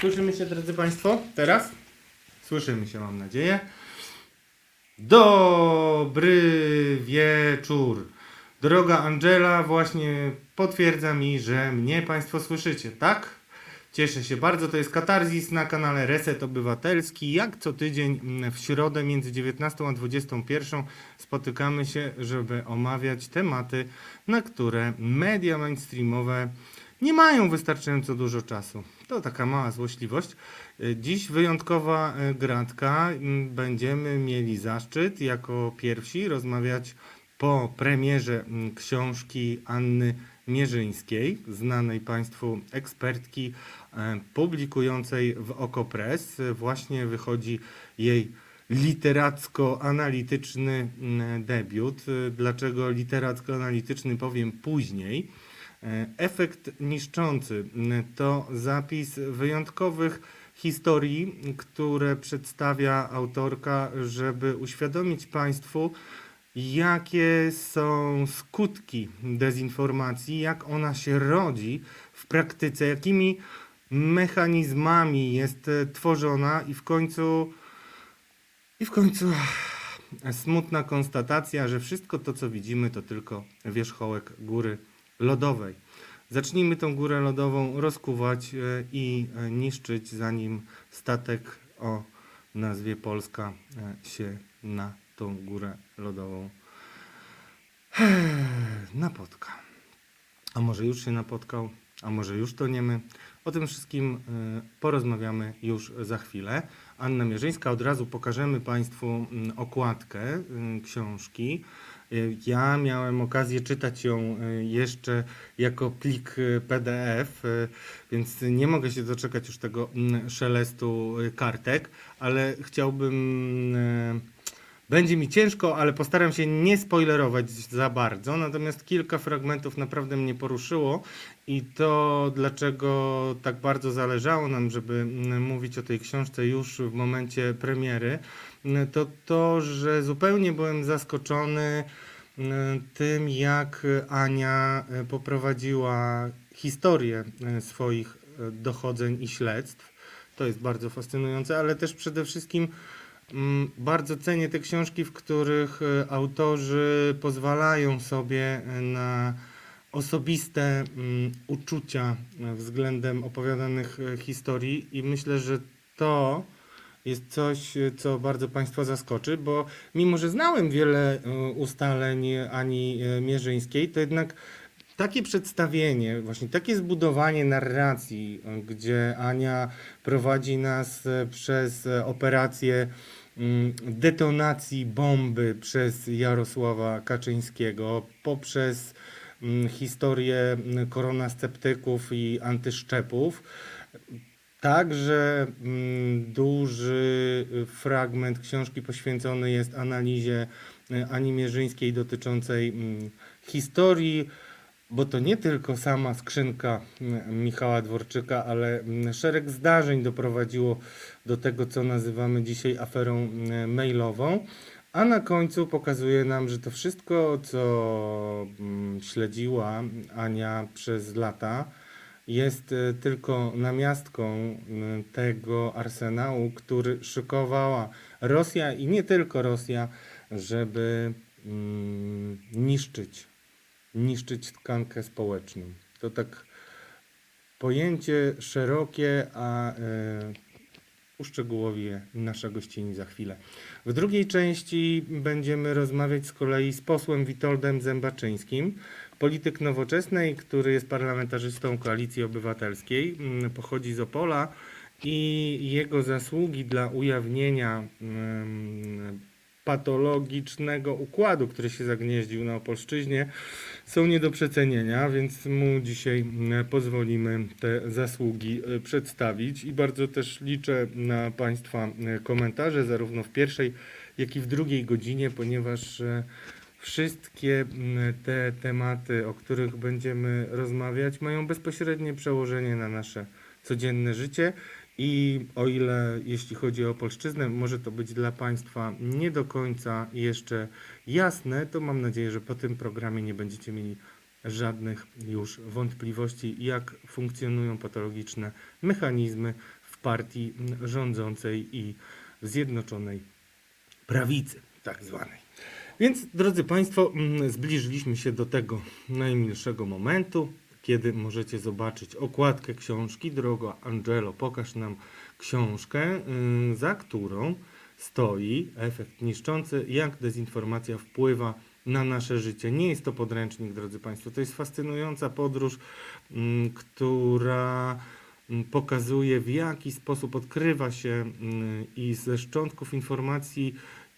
Słyszymy się, drodzy Państwo, teraz? Słyszymy się, mam nadzieję. Dobry wieczór. Droga Angela właśnie potwierdza mi, że mnie Państwo słyszycie, tak? Cieszę się bardzo. To jest Katarzis na kanale Reset Obywatelski. Jak co tydzień w środę między 19 a 21 spotykamy się, żeby omawiać tematy, na które media mainstreamowe nie mają wystarczająco dużo czasu. To taka mała złośliwość. Y, Dziś wyjątkowa y, gratka. Mm, Będziemy mieli zaszczyt jako pierwsi rozmawiać po premierze mm, książki Anny Mierzyńskiej, znanej Państwu ekspertki e, publikującej w Okopres. Właśnie wychodzi jej literacko-analityczny mm, debiut. Dlaczego literacko-analityczny powiem później. E, Efekt niszczący mm, to zapis wyjątkowych historii, które przedstawia autorka, żeby uświadomić Państwu, jakie są skutki dezinformacji, jak ona się rodzi w praktyce, jakimi mechanizmami jest e, tworzona i w końcu i w końcu smutna konstatacja, że wszystko to, co widzimy, to tylko wierzchołek góry lodowej. Zacznijmy tą górę lodową rozkuwać e, i e, niszczyć, zanim statek o nazwie Polska e, się na tą górę lodową napotka. A może już się napotkał, a może już to nie my. O tym wszystkim porozmawiamy już za chwilę. Anna Mierzyńska, od razu pokażemy Państwu mm, okładkę książki. Y, Ja miałem okazję czytać ją y, jeszcze jako plik y, PDF, więc nie mogę się doczekać już tego mm, szelestu kartek, ale chciałbym. będzie mi ciężko, ale postaram się nie spoilerować za bardzo. Natomiast kilka fragmentów naprawdę mnie poruszyło i to, dlaczego tak bardzo zależało nam, żeby mm, mówić o tej książce już w momencie premiery, to to, że zupełnie byłem zaskoczony mm, tym, jak Ania e, poprowadziła historię e, swoich e, dochodzeń i śledztw. To jest bardzo fascynujące, ale też przede wszystkim Mm, Bardzo cenię te książki, w których e, autorzy pozwalają sobie e, na osobiste mm, uczucia e, względem opowiadanych e, historii i myślę, że to jest coś, e, co bardzo Państwa zaskoczy, bo mimo, że znałem wiele e, ustaleń Ani e, Mierzyńskiej, to jednak takie przedstawienie, właśnie takie zbudowanie narracji, gdzie Ania prowadzi nas przez operację mm, detonacji bomby przez Jarosława Kaczyńskiego, poprzez mm, historię mm, koronasceptyków i antyszczepów. Także mm, duży fragment książki poświęcony jest analizie y, Ani Mierzyńskiej dotyczącej mm, historii, bo to nie tylko sama skrzynka mm, Michała Dworczyka, ale szereg zdarzeń doprowadziło do tego, co nazywamy dzisiaj aferą mailową. A na końcu pokazuje nam, że to wszystko, co śledziła Ania przez lata, jest e, tylko namiastką tego arsenału, który szykowała Rosja i nie tylko Rosja, żeby mm, niszczyć, niszczyć tkankę społeczną. To tak pojęcie szerokie, a e, uszczegółowię nasza gościni za chwilę. W drugiej części będziemy rozmawiać z kolei z posłem Witoldem Zębaczyńskim, polityk nowoczesnej, który jest parlamentarzystą Koalicji Obywatelskiej, mm, pochodzi z Opola i jego zasługi dla ujawnienia mm, patologicznego układu, który się zagnieździł na Opolszczyźnie, są nie do przecenienia, więc mu dzisiaj mm, pozwolimy te zasługi e, przedstawić. I bardzo też liczę na Państwa e, komentarze, zarówno w pierwszej, jak i w drugiej godzinie, ponieważ e, wszystkie mm, te tematy, o których będziemy rozmawiać, mają bezpośrednie przełożenie na nasze codzienne życie. I o ile jeśli chodzi o polszczyznę, może to być dla Państwa nie do końca jeszcze jasne, to mam nadzieję, że po tym programie nie będziecie mieli żadnych już wątpliwości, jak funkcjonują patologiczne mechanizmy w partii rządzącej i Zjednoczonej Prawicy, tak zwanej. Więc, drodzy Państwo, mm, zbliżyliśmy się do tego najmilszego momentu, kiedy możecie zobaczyć okładkę książki. Drogo Angelo, pokaż nam książkę, y, za którą stoi efekt niszczący, jak dezinformacja wpływa na nasze życie. Nie jest to podręcznik, drodzy Państwo, to jest fascynująca podróż, mm, która mm, pokazuje w jaki sposób odkrywa się i ze szczątków informacji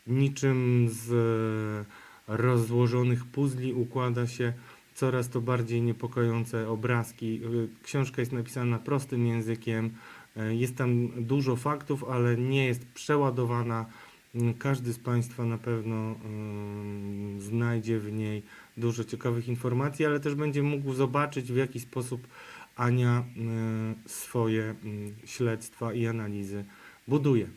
niczym z rozłożonych puzli układa się coraz to bardziej niepokojące obrazki. Y, Książka jest napisana prostym językiem, y, jest tam dużo faktów, ale nie jest przeładowana. Mm, Każdy z Państwa na pewno ym, znajdzie w niej dużo ciekawych informacji, ale też będzie mógł zobaczyć, w jaki sposób Ania y, swoje mm, śledztwa i analizy buduje.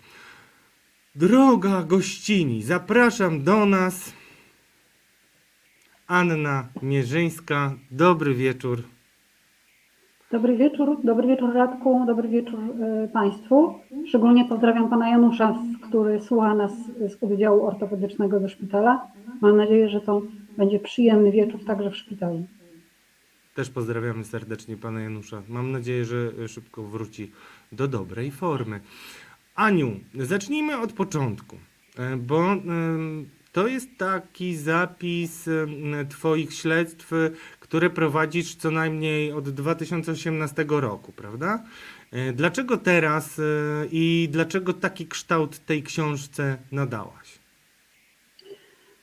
Droga gościni, zapraszam do nas. Anna Mierzyńska, dobry wieczór. Dobry wieczór, dobry wieczór Radku, dobry wieczór e, Państwu. Szczególnie pozdrawiam Pana Janusza, który słucha nas z oddziału ortopedycznego ze szpitala. Mam nadzieję, że to będzie przyjemny wieczór także w szpitalu. Też pozdrawiamy serdecznie pana Janusza. Mam nadzieję, że szybko wróci do dobrej formy. Aniu, zacznijmy od początku, e, bo em, to jest taki zapis em, Twoich śledztw, e, które prowadzisz co najmniej od 2018 roku, prawda? E, Dlaczego teraz e, i dlaczego taki kształt tej książce nadałaś?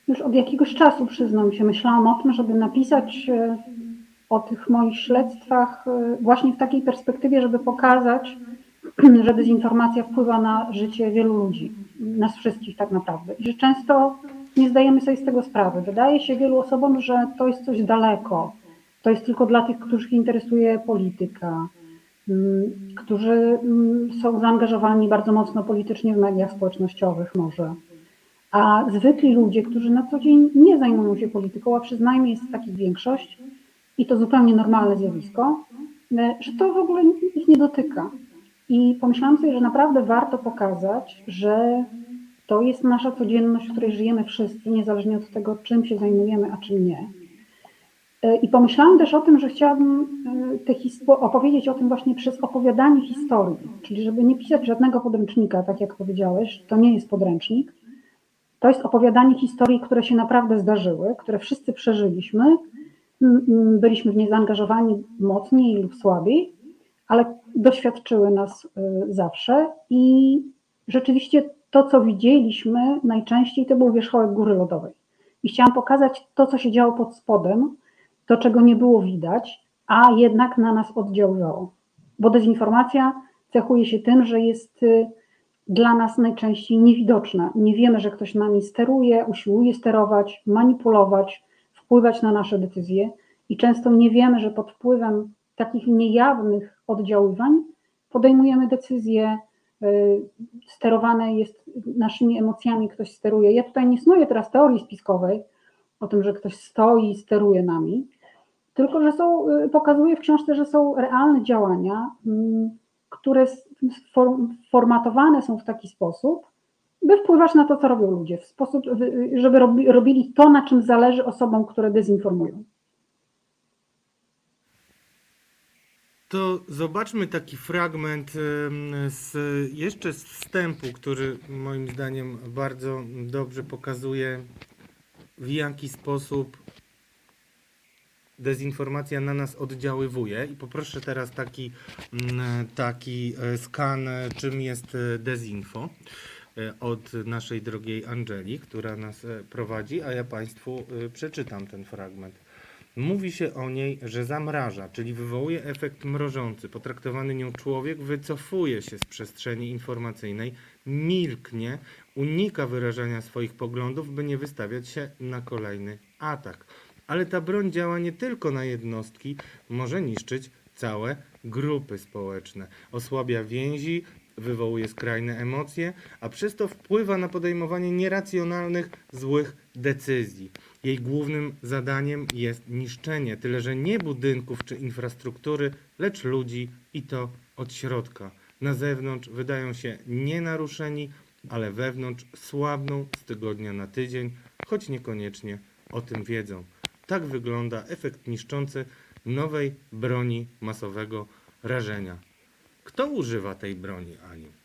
Już od jakiegoś czasu, przyznam się, myślałam o tym, żeby napisać e, o tych moich śledztwach e, właśnie w takiej perspektywie, żeby pokazać, że dezinformacja wpływa na życie wielu ludzi, nas wszystkich tak naprawdę. I że często nie zdajemy sobie z tego sprawy. Wydaje się wielu osobom, że to jest coś daleko. To jest tylko dla tych, których interesuje polityka, mm, którzy mm, są zaangażowani bardzo mocno politycznie w mediach społecznościowych może. A zwykli ludzie, którzy na co dzień nie zajmują się polityką, a przyznajmy, jest takich większość, i to zupełnie normalne zjawisko, e, że to w ogóle ich nie dotyka. I pomyślałam sobie, że naprawdę warto pokazać, że to jest nasza codzienność, w której żyjemy wszyscy, niezależnie od tego, czym się zajmujemy, a czym nie. E, I pomyślałam też o tym, że chciałabym e, te opowiedzieć o tym właśnie przez opowiadanie historii, czyli żeby nie pisać żadnego podręcznika, tak jak powiedziałeś, to nie jest podręcznik. To jest opowiadanie historii, które się naprawdę zdarzyły, które wszyscy przeżyliśmy. Byliśmy w nie zaangażowani mocniej lub słabiej, ale doświadczyły nas y, zawsze i rzeczywiście to, co widzieliśmy najczęściej, to był wierzchołek góry lodowej. I chciałam pokazać to, co się działo pod spodem, to, czego nie było widać, a jednak na nas oddziaływało. Bo dezinformacja cechuje się tym, że jest y, dla nas najczęściej niewidoczna. Nie wiemy, że ktoś nami steruje, usiłuje sterować, manipulować, wpływać na nasze decyzje i często nie wiemy, że pod wpływem takich niejawnych oddziaływań podejmujemy decyzje, y, sterowane jest naszymi emocjami, ktoś steruje. Ja tutaj nie snuję teraz teorii spiskowej o tym, że ktoś stoi i steruje nami, tylko że są, y, pokazuję w książce, że są realne działania, mm, które formatowane są w taki sposób, by wpływać na to, co robią ludzie, w sposób, y, żeby robi, robili to, na czym zależy osobom, które dezinformują. To zobaczmy taki fragment z, jeszcze z wstępu, który moim zdaniem bardzo dobrze pokazuje, w jaki sposób dezinformacja na nas oddziaływuje. I poproszę teraz taki, mm, taki e, skan, e, czym jest e, dezinfo od naszej drogiej Angeli, która nas prowadzi, a ja Państwu przeczytam ten fragment. Mówi się o niej, że zamraża, czyli wywołuje efekt mrożący. Potraktowany nią człowiek wycofuje się z przestrzeni informacyjnej, milknie, unika wyrażania swoich poglądów, by nie wystawiać się na kolejny atak. Ale ta broń działa nie tylko na jednostki, może niszczyć całe grupy społeczne. Osłabia więzi, wywołuje skrajne emocje, a przez to wpływa na podejmowanie nieracjonalnych, złych decyzji. Jej głównym zadaniem jest niszczenie, tyle że nie budynków czy infrastruktury, lecz ludzi i to od środka. Na zewnątrz wydają się nienaruszeni, ale wewnątrz słabną z tygodnia na tydzień, choć niekoniecznie o tym wiedzą. Tak wygląda efekt niszczący nowej broni masowego rażenia. Kto używa tej broni, Aniu?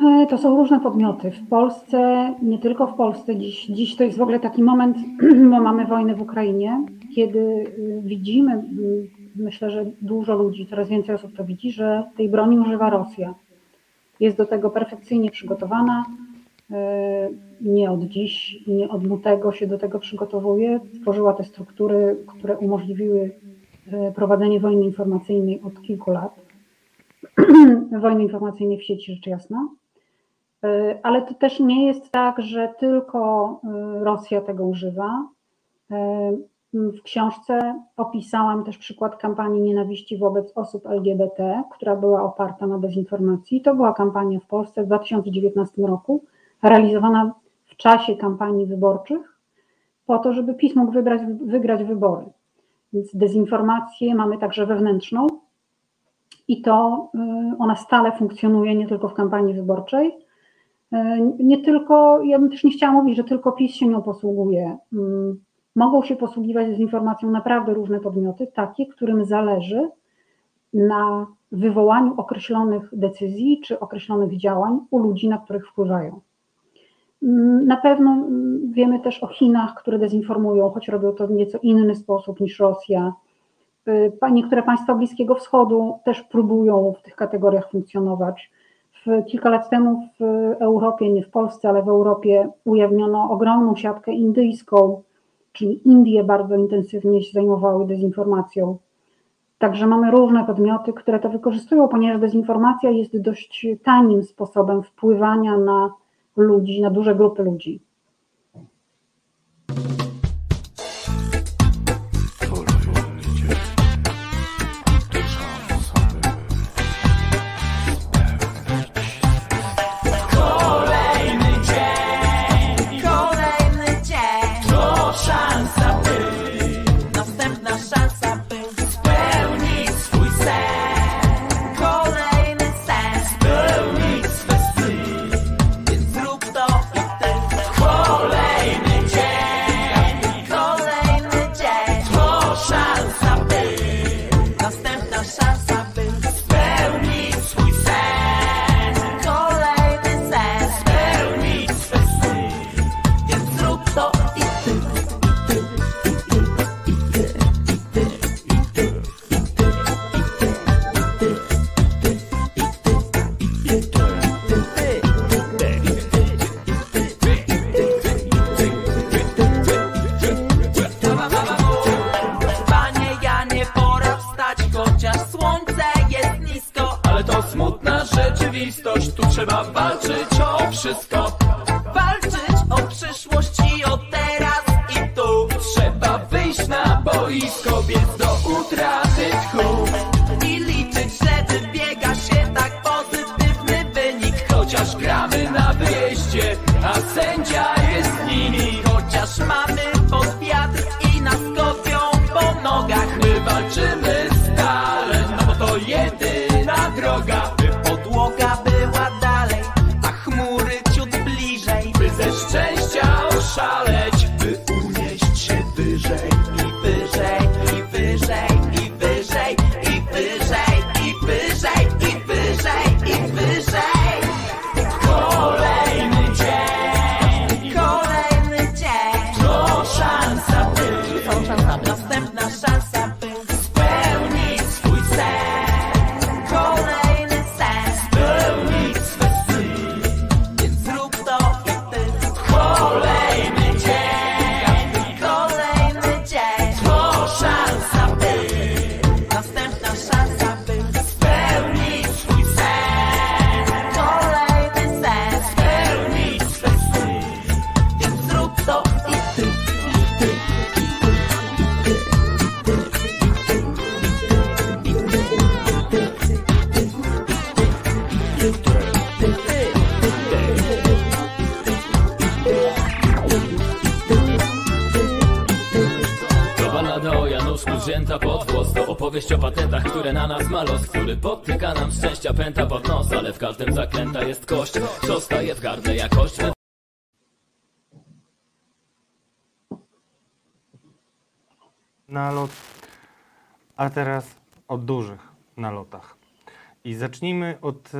E, To są różne podmioty. W Polsce, nie tylko w Polsce, dziś, dziś to jest w ogóle taki moment, bo mamy wojnę w Ukrainie, kiedy y, widzimy, y, myślę, że dużo ludzi, coraz więcej osób to widzi, że tej broni używa Rosja. Jest do tego perfekcyjnie przygotowana. y, Nie od dziś, nie od lutego się do tego przygotowuje. Tworzyła te struktury, które umożliwiły y, prowadzenie wojny informacyjnej od kilku lat. wojny informacyjnej w sieci, rzecz jasna. Y, Ale to też nie jest tak, że tylko y, Rosja tego używa. Y, W książce opisałam też przykład kampanii nienawiści wobec osób LGBT, która była oparta na dezinformacji. To była kampania w Polsce w 2019 roku, realizowana w czasie kampanii wyborczych, po to, żeby PiS mógł wybrać, wygrać wybory. Więc dezinformację mamy także wewnętrzną i to y, ona stale funkcjonuje nie tylko w kampanii wyborczej. Y, Nie tylko, ja bym też nie chciała mówić, że tylko PiS się nią posługuje. Mm, Mogą się posługiwać dezinformacją naprawdę różne podmioty, takie, którym zależy na wywołaniu określonych decyzji czy określonych działań u ludzi, na których wpływają. Mm, Na pewno mm, wiemy też o Chinach, które dezinformują, choć robią to w nieco inny sposób niż Rosja. Y, Niektóre państwa Bliskiego Wschodu też próbują w tych kategoriach funkcjonować. Kilka lat temu w Europie, nie w Polsce, ale w Europie ujawniono ogromną siatkę indyjską, czyli Indie bardzo intensywnie się zajmowały dezinformacją. Także mamy różne podmioty, które to wykorzystują, ponieważ dezinformacja jest dość tanim sposobem wpływania na ludzi, na duże grupy ludzi. Zaklęta jest kość Co staje w gardle jakość nalot, a teraz o dużych nalotach. I zacznijmy od,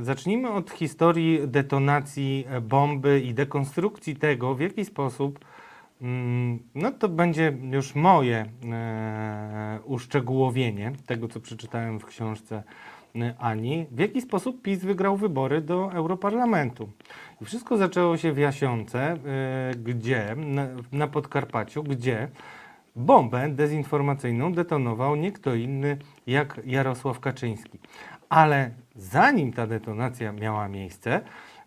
y, zacznijmy od historii detonacji bomby i dekonstrukcji tego, w jaki sposób, mm, no to będzie już moje e, uszczegółowienie tego, co przeczytałem w książce Ani, w jaki sposób PiS wygrał wybory do Europarlamentu. I wszystko zaczęło się w Jasiące, y, gdzie, na, na Podkarpaciu, gdzie bombę dezinformacyjną detonował nie kto inny jak Jarosław Kaczyński. Ale zanim ta detonacja miała miejsce,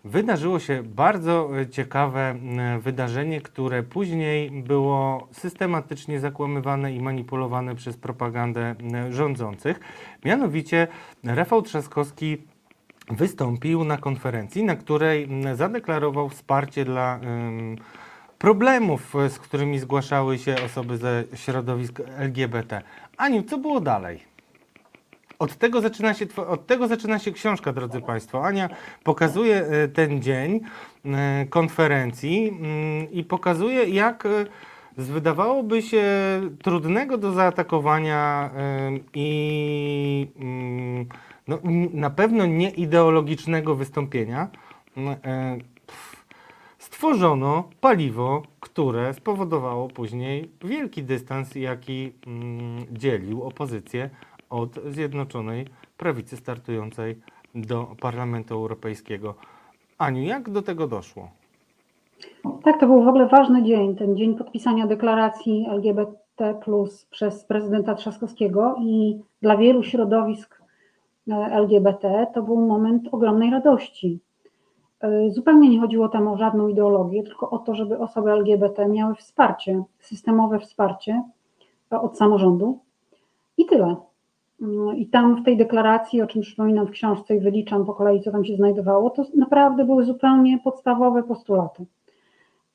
wydarzyło się bardzo e, ciekawe wydarzenie, które później było systematycznie zakłamywane i manipulowane przez propagandę rządzących. Mianowicie Rafał Trzaskowski wystąpił na konferencji, na której zadeklarował wsparcie dla problemów, e, z którymi zgłaszały się osoby ze środowisk LGBT. Aniu, co było dalej? Od tego, zaczyna się, od tego zaczyna się książka, drodzy Państwo. Ania pokazuje e, ten dzień e, konferencji mm, i pokazuje, jak e, z wydawałoby się trudnego do zaatakowania i mm, no, na pewno nieideologicznego wystąpienia stworzono paliwo, które spowodowało później wielki dystans, jaki mm, dzielił opozycję od Zjednoczonej Prawicy startującej do Parlamentu Europejskiego. Aniu, jak do tego doszło? Tak, to był w ogóle ważny dzień, ten dzień podpisania deklaracji LGBT przez prezydenta Trzaskowskiego i dla wielu środowisk e, LGBT to był moment ogromnej radości. E, Zupełnie nie chodziło tam o żadną ideologię, tylko o to, żeby osoby LGBT miały wsparcie, systemowe wsparcie e, od samorządu i tyle. I tam w tej deklaracji, o czym przypominam w książce i wyliczam po kolei, co tam się znajdowało, to naprawdę były zupełnie podstawowe postulaty.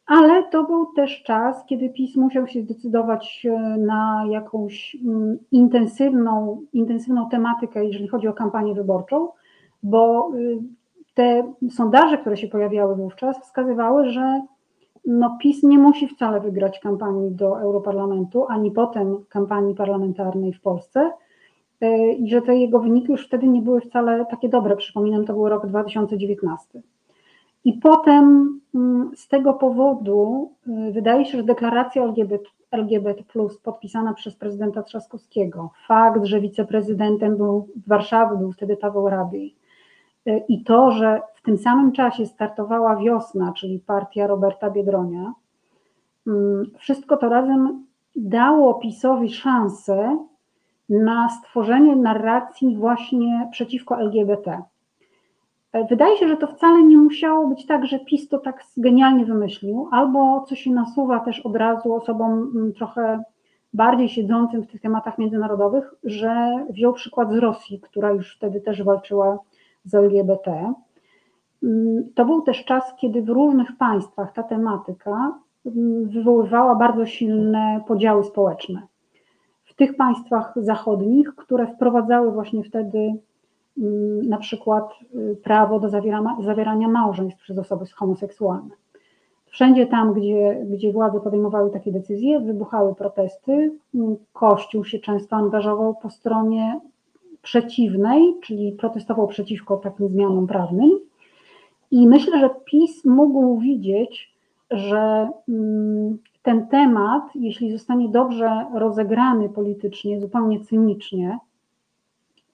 Ale to był też czas, kiedy PiS musiał się zdecydować e, na jakąś mm, intensywną, intensywną tematykę, jeżeli chodzi o kampanię wyborczą, bo y, te sondaże, które się pojawiały wówczas, wskazywały, że no PiS nie musi wcale wygrać kampanii do Europarlamentu, ani potem kampanii parlamentarnej w Polsce e, i że te jego wyniki już wtedy nie były wcale takie dobre. Przypominam, to był rok 2019. I potem mm, z tego powodu y, wydaje się, że deklaracja LGBT, LGBT podpisana przez prezydenta Trzaskowskiego, fakt, że wiceprezydentem był Warszawy był wtedy Paweł Rabiej y, i to, że w tym samym czasie startowała wiosna, czyli partia Roberta Biedronia, mm, wszystko to razem dało PiSowi szansę na stworzenie narracji właśnie przeciwko LGBT. Wydaje się, że to wcale nie musiało być tak, że PiS to tak genialnie wymyślił, albo co się nasuwa też od razu osobom mm, trochę bardziej siedzącym w tych tematach międzynarodowych, że wziął przykład z Rosji, która już wtedy też walczyła z LGBT. Mm, To był też czas, kiedy w różnych państwach ta tematyka mm, wywoływała bardzo silne podziały społeczne. W tych państwach zachodnich, które wprowadzały właśnie wtedy mm, na przykład y, prawo do zawierania, zawierania małżeństw przez osoby homoseksualne. Wszędzie tam, gdzie, gdzie władze podejmowały takie decyzje, wybuchały protesty. Kościół się często angażował po stronie przeciwnej, czyli protestował przeciwko takim zmianom prawnym. I myślę, że PiS mógł widzieć, że mm, ten temat, jeśli zostanie dobrze rozegrany politycznie, zupełnie cynicznie,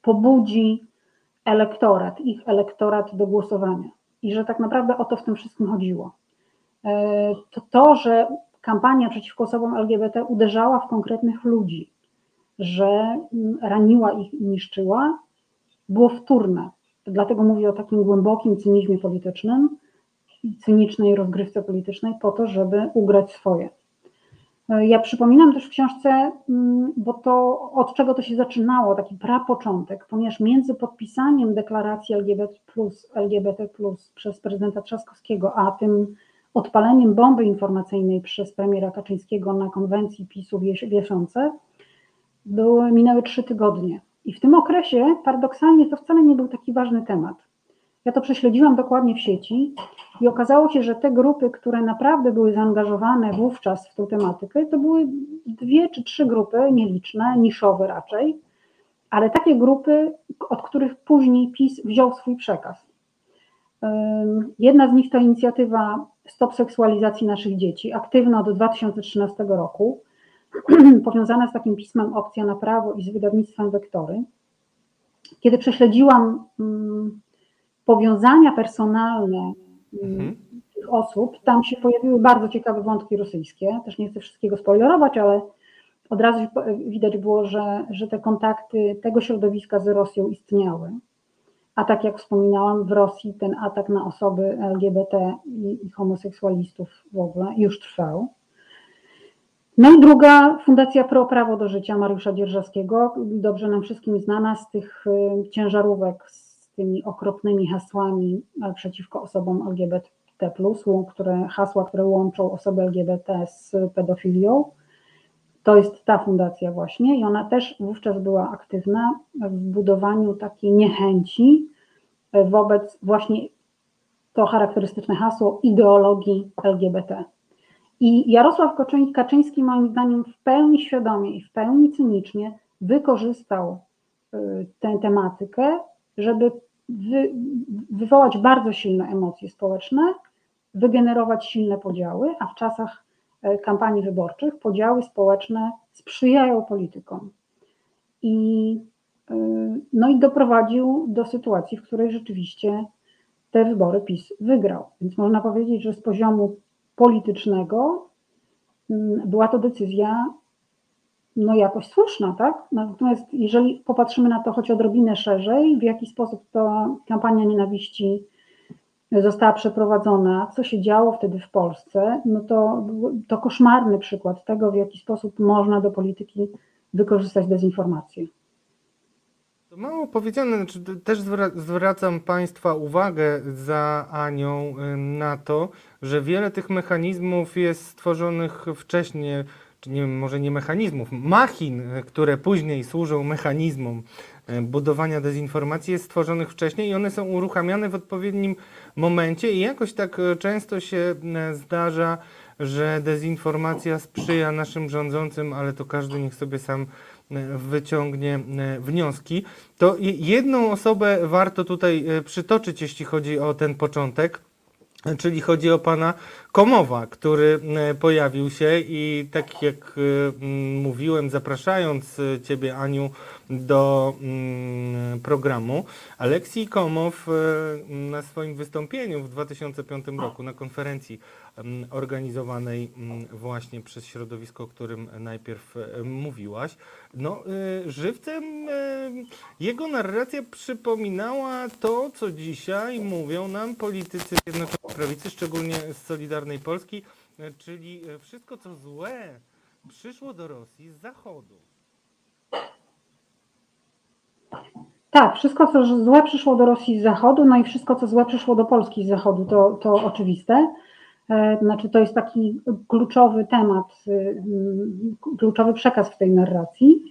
pobudzi elektorat, ich elektorat do głosowania. I że tak naprawdę o to w tym wszystkim chodziło. E, To to, że kampania przeciwko osobom LGBT uderzała w konkretnych ludzi, że mm, raniła ich i niszczyła, było wtórne. Dlatego mówię o takim głębokim cynizmie politycznym cynicznej rozgrywce politycznej po to, żeby ugrać swoje. E, Ja przypominam też w książce, mm, bo to od czego to się zaczynało, taki prapoczątek, ponieważ między podpisaniem deklaracji LGBT, LGBT przez prezydenta Trzaskowskiego, a tym odpaleniem bomby informacyjnej przez premiera Kaczyńskiego na konwencji PiSu w Jes- w Jasiące, były, minęły trzy tygodnie. I w tym okresie paradoksalnie to wcale nie był taki ważny temat. Ja to prześledziłam dokładnie w sieci i okazało się, że te grupy, które naprawdę były zaangażowane wówczas w tę tematykę, to były dwie czy trzy grupy, nieliczne, niszowe raczej, ale takie grupy, od których później PiS wziął swój przekaz. Jedna z nich to inicjatywa Stop Seksualizacji Naszych Dzieci, aktywna od 2013 roku, powiązana z takim pismem Opcja na Prawo i z wydawnictwem Wektory. Kiedy prześledziłam powiązania personalne Mhm. tych osób, tam się pojawiły bardzo ciekawe wątki rosyjskie. Też nie chcę wszystkiego spoilerować, ale od razu widać było, że, że te kontakty tego środowiska z Rosją istniały. A tak jak wspominałam, w Rosji ten atak na osoby LGBT i, i homoseksualistów w ogóle już trwał. No i druga Fundacja Pro Prawo do Życia Mariusza Dzierżawskiego, dobrze nam wszystkim znana z tych y, ciężarówek z tymi okropnymi hasłami e, przeciwko osobom LGBT, które, hasła, które łączą osoby LGBT z pedofilią. To jest ta fundacja właśnie i ona też wówczas była aktywna w budowaniu takiej niechęci e, wobec właśnie to charakterystyczne hasło ideologii LGBT. I Jarosław Kaczyń- Kaczyński moim zdaniem w pełni świadomie i w pełni cynicznie wykorzystał y, tę tematykę, żeby wy, wywołać bardzo silne emocje społeczne, wygenerować silne podziały, a w czasach e, kampanii wyborczych podziały społeczne sprzyjają politykom. I, y, no i doprowadził do sytuacji, w której rzeczywiście te wybory PiS wygrał. Więc można powiedzieć, że z poziomu politycznego mm, była to decyzja no jakoś słuszna, tak? Natomiast jeżeli popatrzymy na to choć odrobinę szerzej, w jaki sposób ta kampania nienawiści została przeprowadzona, co się działo wtedy w Polsce, no to to koszmarny przykład tego, w jaki sposób można do polityki wykorzystać dezinformację. To mało powiedziane, znaczy też zwra- zwracam Państwa uwagę za Anią ym, na to, że wiele tych mechanizmów jest stworzonych wcześniej, czy nie, może nie mechanizmów, machin, y, które później służą mechanizmom y, budowania dezinformacji, jest stworzonych wcześniej i one są uruchamiane w odpowiednim momencie i jakoś tak y, często się zdarza, że dezinformacja sprzyja naszym rządzącym, ale to każdy niech sobie sam e, wyciągnie e, wnioski. To je- jedną osobę warto tutaj e, przytoczyć, jeśli chodzi o ten początek. e, Czyli chodzi o pana Komowa, który e, pojawił się i tak jak e, mówiłem, zapraszając e, Ciebie, Aniu, do mm, programu, Aleksiej Komow na swoim wystąpieniu w 2005 roku na konferencji organizowanej właśnie przez środowisko, o którym najpierw mówiłaś. No, żywcem jego narracja przypominała to, co dzisiaj mówią nam politycy Zjednoczonej Prawicy, szczególnie z Solidarnej Polski, e, czyli e, wszystko, co złe przyszło do Rosji z Zachodu. Tak, wszystko co złe przyszło do Rosji z zachodu, no i wszystko co złe przyszło do Polski z zachodu, to, to oczywiste. E, Znaczy to jest taki kluczowy temat, y, kluczowy przekaz w tej narracji.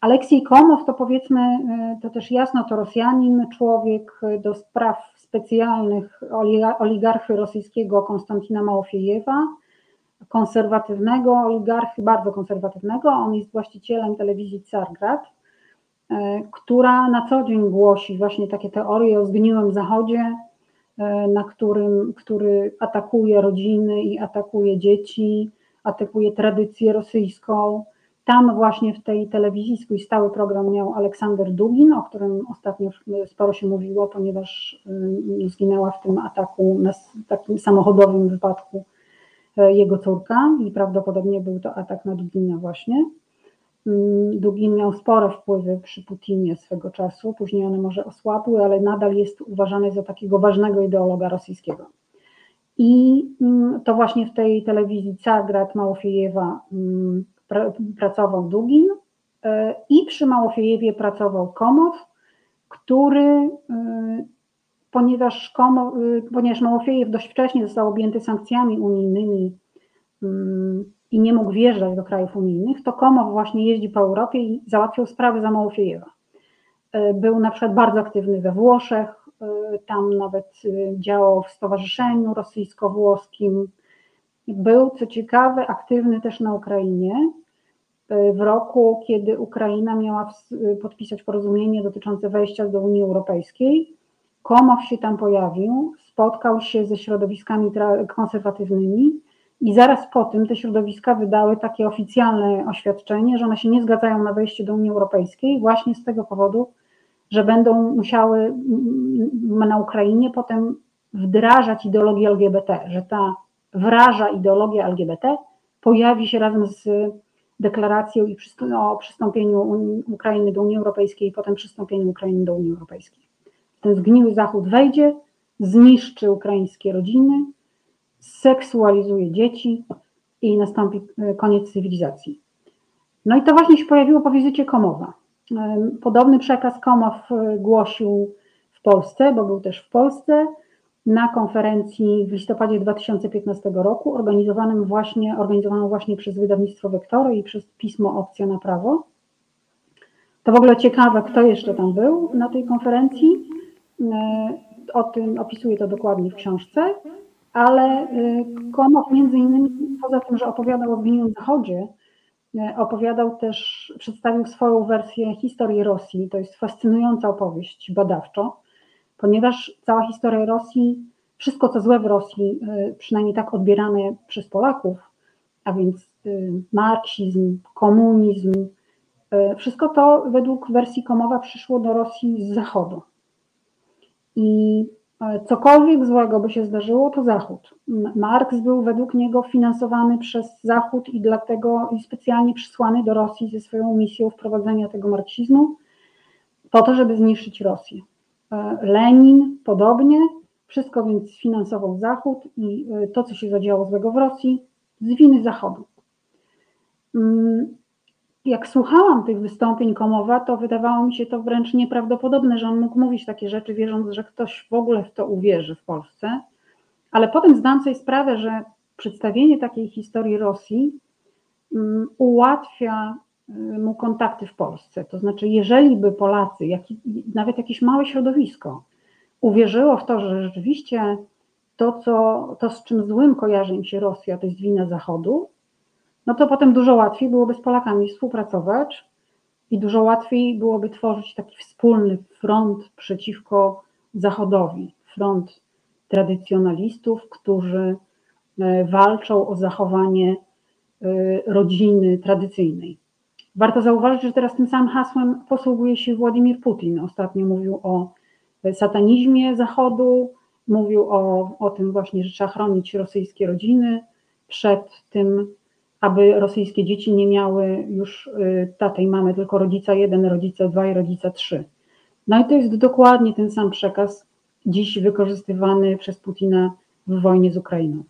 Aleksiej Komow to powiedzmy, y, to też jasno, to Rosjanin, człowiek y, do spraw specjalnych oliga- oligarchy rosyjskiego Konstantina Małofiejewa, konserwatywnego oligarchy, bardzo konserwatywnego. On jest właścicielem telewizji Cargrad, e, która na co dzień głosi właśnie takie teorie o zgniłym Zachodzie, e, na którym, który atakuje rodziny i atakuje dzieci, atakuje tradycję rosyjską. Tam właśnie w tej telewizji swój stały program miał Aleksander Dugin, o którym ostatnio sporo się mówiło, ponieważ y, zginęła w tym ataku, na takim samochodowym wypadku e, jego córka i prawdopodobnie był to atak na Dugina właśnie. Mm, Dugin miał spore wpływy przy Putinie swego czasu, później one może osłabły, ale nadal jest uważany za takiego ważnego ideologa rosyjskiego. I mm, to właśnie w tej telewizji Cargrad Małofiejewa mm, pracował Dugin e, i przy Małofiejewie pracował Komow, który, y, ponieważ, Komow, y, ponieważ Małofiejew dość wcześnie został objęty sankcjami unijnymi mm, i nie mógł wjeżdżać do krajów unijnych, to Komow właśnie jeździ po Europie i załatwiał sprawy za Małofiejewa. E, Był na przykład bardzo aktywny we Włoszech, e, tam nawet e, działał w stowarzyszeniu rosyjsko-włoskim. Był, co ciekawe, aktywny też na Ukrainie. E, W roku, kiedy Ukraina miała ws- podpisać porozumienie dotyczące wejścia do Unii Europejskiej, Komow się tam pojawił, spotkał się ze środowiskami konserwatywnymi i zaraz po tym te środowiska wydały takie oficjalne oświadczenie, że one się nie zgadzają na wejście do Unii Europejskiej właśnie z tego powodu, że będą musiały na Ukrainie potem wdrażać ideologię LGBT, że ta wraża ideologia LGBT pojawi się razem z deklaracją i o przystąpieniu Ukrainy do Unii Europejskiej i potem przystąpieniu Ukrainy do Unii Europejskiej. Ten zgniły Zachód wejdzie, zniszczy ukraińskie rodziny, seksualizuje dzieci i nastąpi e, koniec cywilizacji. No i to właśnie się pojawiło po wizycie Komowa. Podobny przekaz Komow e, głosił w Polsce, bo był też w Polsce, na konferencji w listopadzie 2015 roku, organizowanym właśnie, organizowaną właśnie przez wydawnictwo Wektory i przez pismo Opcja na Prawo. To w ogóle ciekawe, kto jeszcze tam był na tej konferencji. E, O tym opisuje to dokładnie w książce, ale e, Komow między innymi, poza tym, że opowiadał o zgniłym Zachodzie, e, opowiadał też, przedstawił swoją wersję historii Rosji. To jest fascynująca opowieść badawczo, ponieważ cała historia Rosji, wszystko co złe w Rosji, e, przynajmniej tak odbierane przez Polaków, a więc e, marksizm, komunizm, e, wszystko to według wersji Komowa przyszło do Rosji z Zachodu. I cokolwiek złego by się zdarzyło, to Zachód. Marks był według niego finansowany przez Zachód i dlatego specjalnie przysłany do Rosji ze swoją misją wprowadzenia tego marksizmu, po to, żeby zniszczyć Rosję. E, Lenin podobnie, wszystko więc sfinansował Zachód i e, to, co się zadziało złego w Rosji, z winy Zachodu. Mm, jak słuchałam tych wystąpień Komowa, to wydawało mi się to wręcz nieprawdopodobne, że on mógł mówić takie rzeczy, wierząc, że ktoś w ogóle w to uwierzy w Polsce. Ale potem zdałam sobie sprawę, że przedstawienie takiej historii Rosji mm, ułatwia mu kontakty w Polsce. To znaczy, jeżeli by Polacy, jak, nawet jakieś małe środowisko, uwierzyło w to, że rzeczywiście to, co, to, z czym złym kojarzy im się Rosja, to jest wina Zachodu, no to potem dużo łatwiej byłoby z Polakami współpracować i dużo łatwiej byłoby tworzyć taki wspólny front przeciwko Zachodowi. Front tradycjonalistów, którzy e, walczą o zachowanie e, rodziny tradycyjnej. Warto zauważyć, że teraz tym samym hasłem posługuje się Władimir Putin. Ostatnio mówił o satanizmie Zachodu, mówił o, o tym właśnie, że trzeba chronić rosyjskie rodziny przed tym, aby rosyjskie dzieci nie miały już y, tatę i mamy, tylko rodzica jeden, rodzica dwa i rodzica trzy. No i to jest dokładnie ten sam przekaz dziś wykorzystywany przez Putina w wojnie z Ukrainą.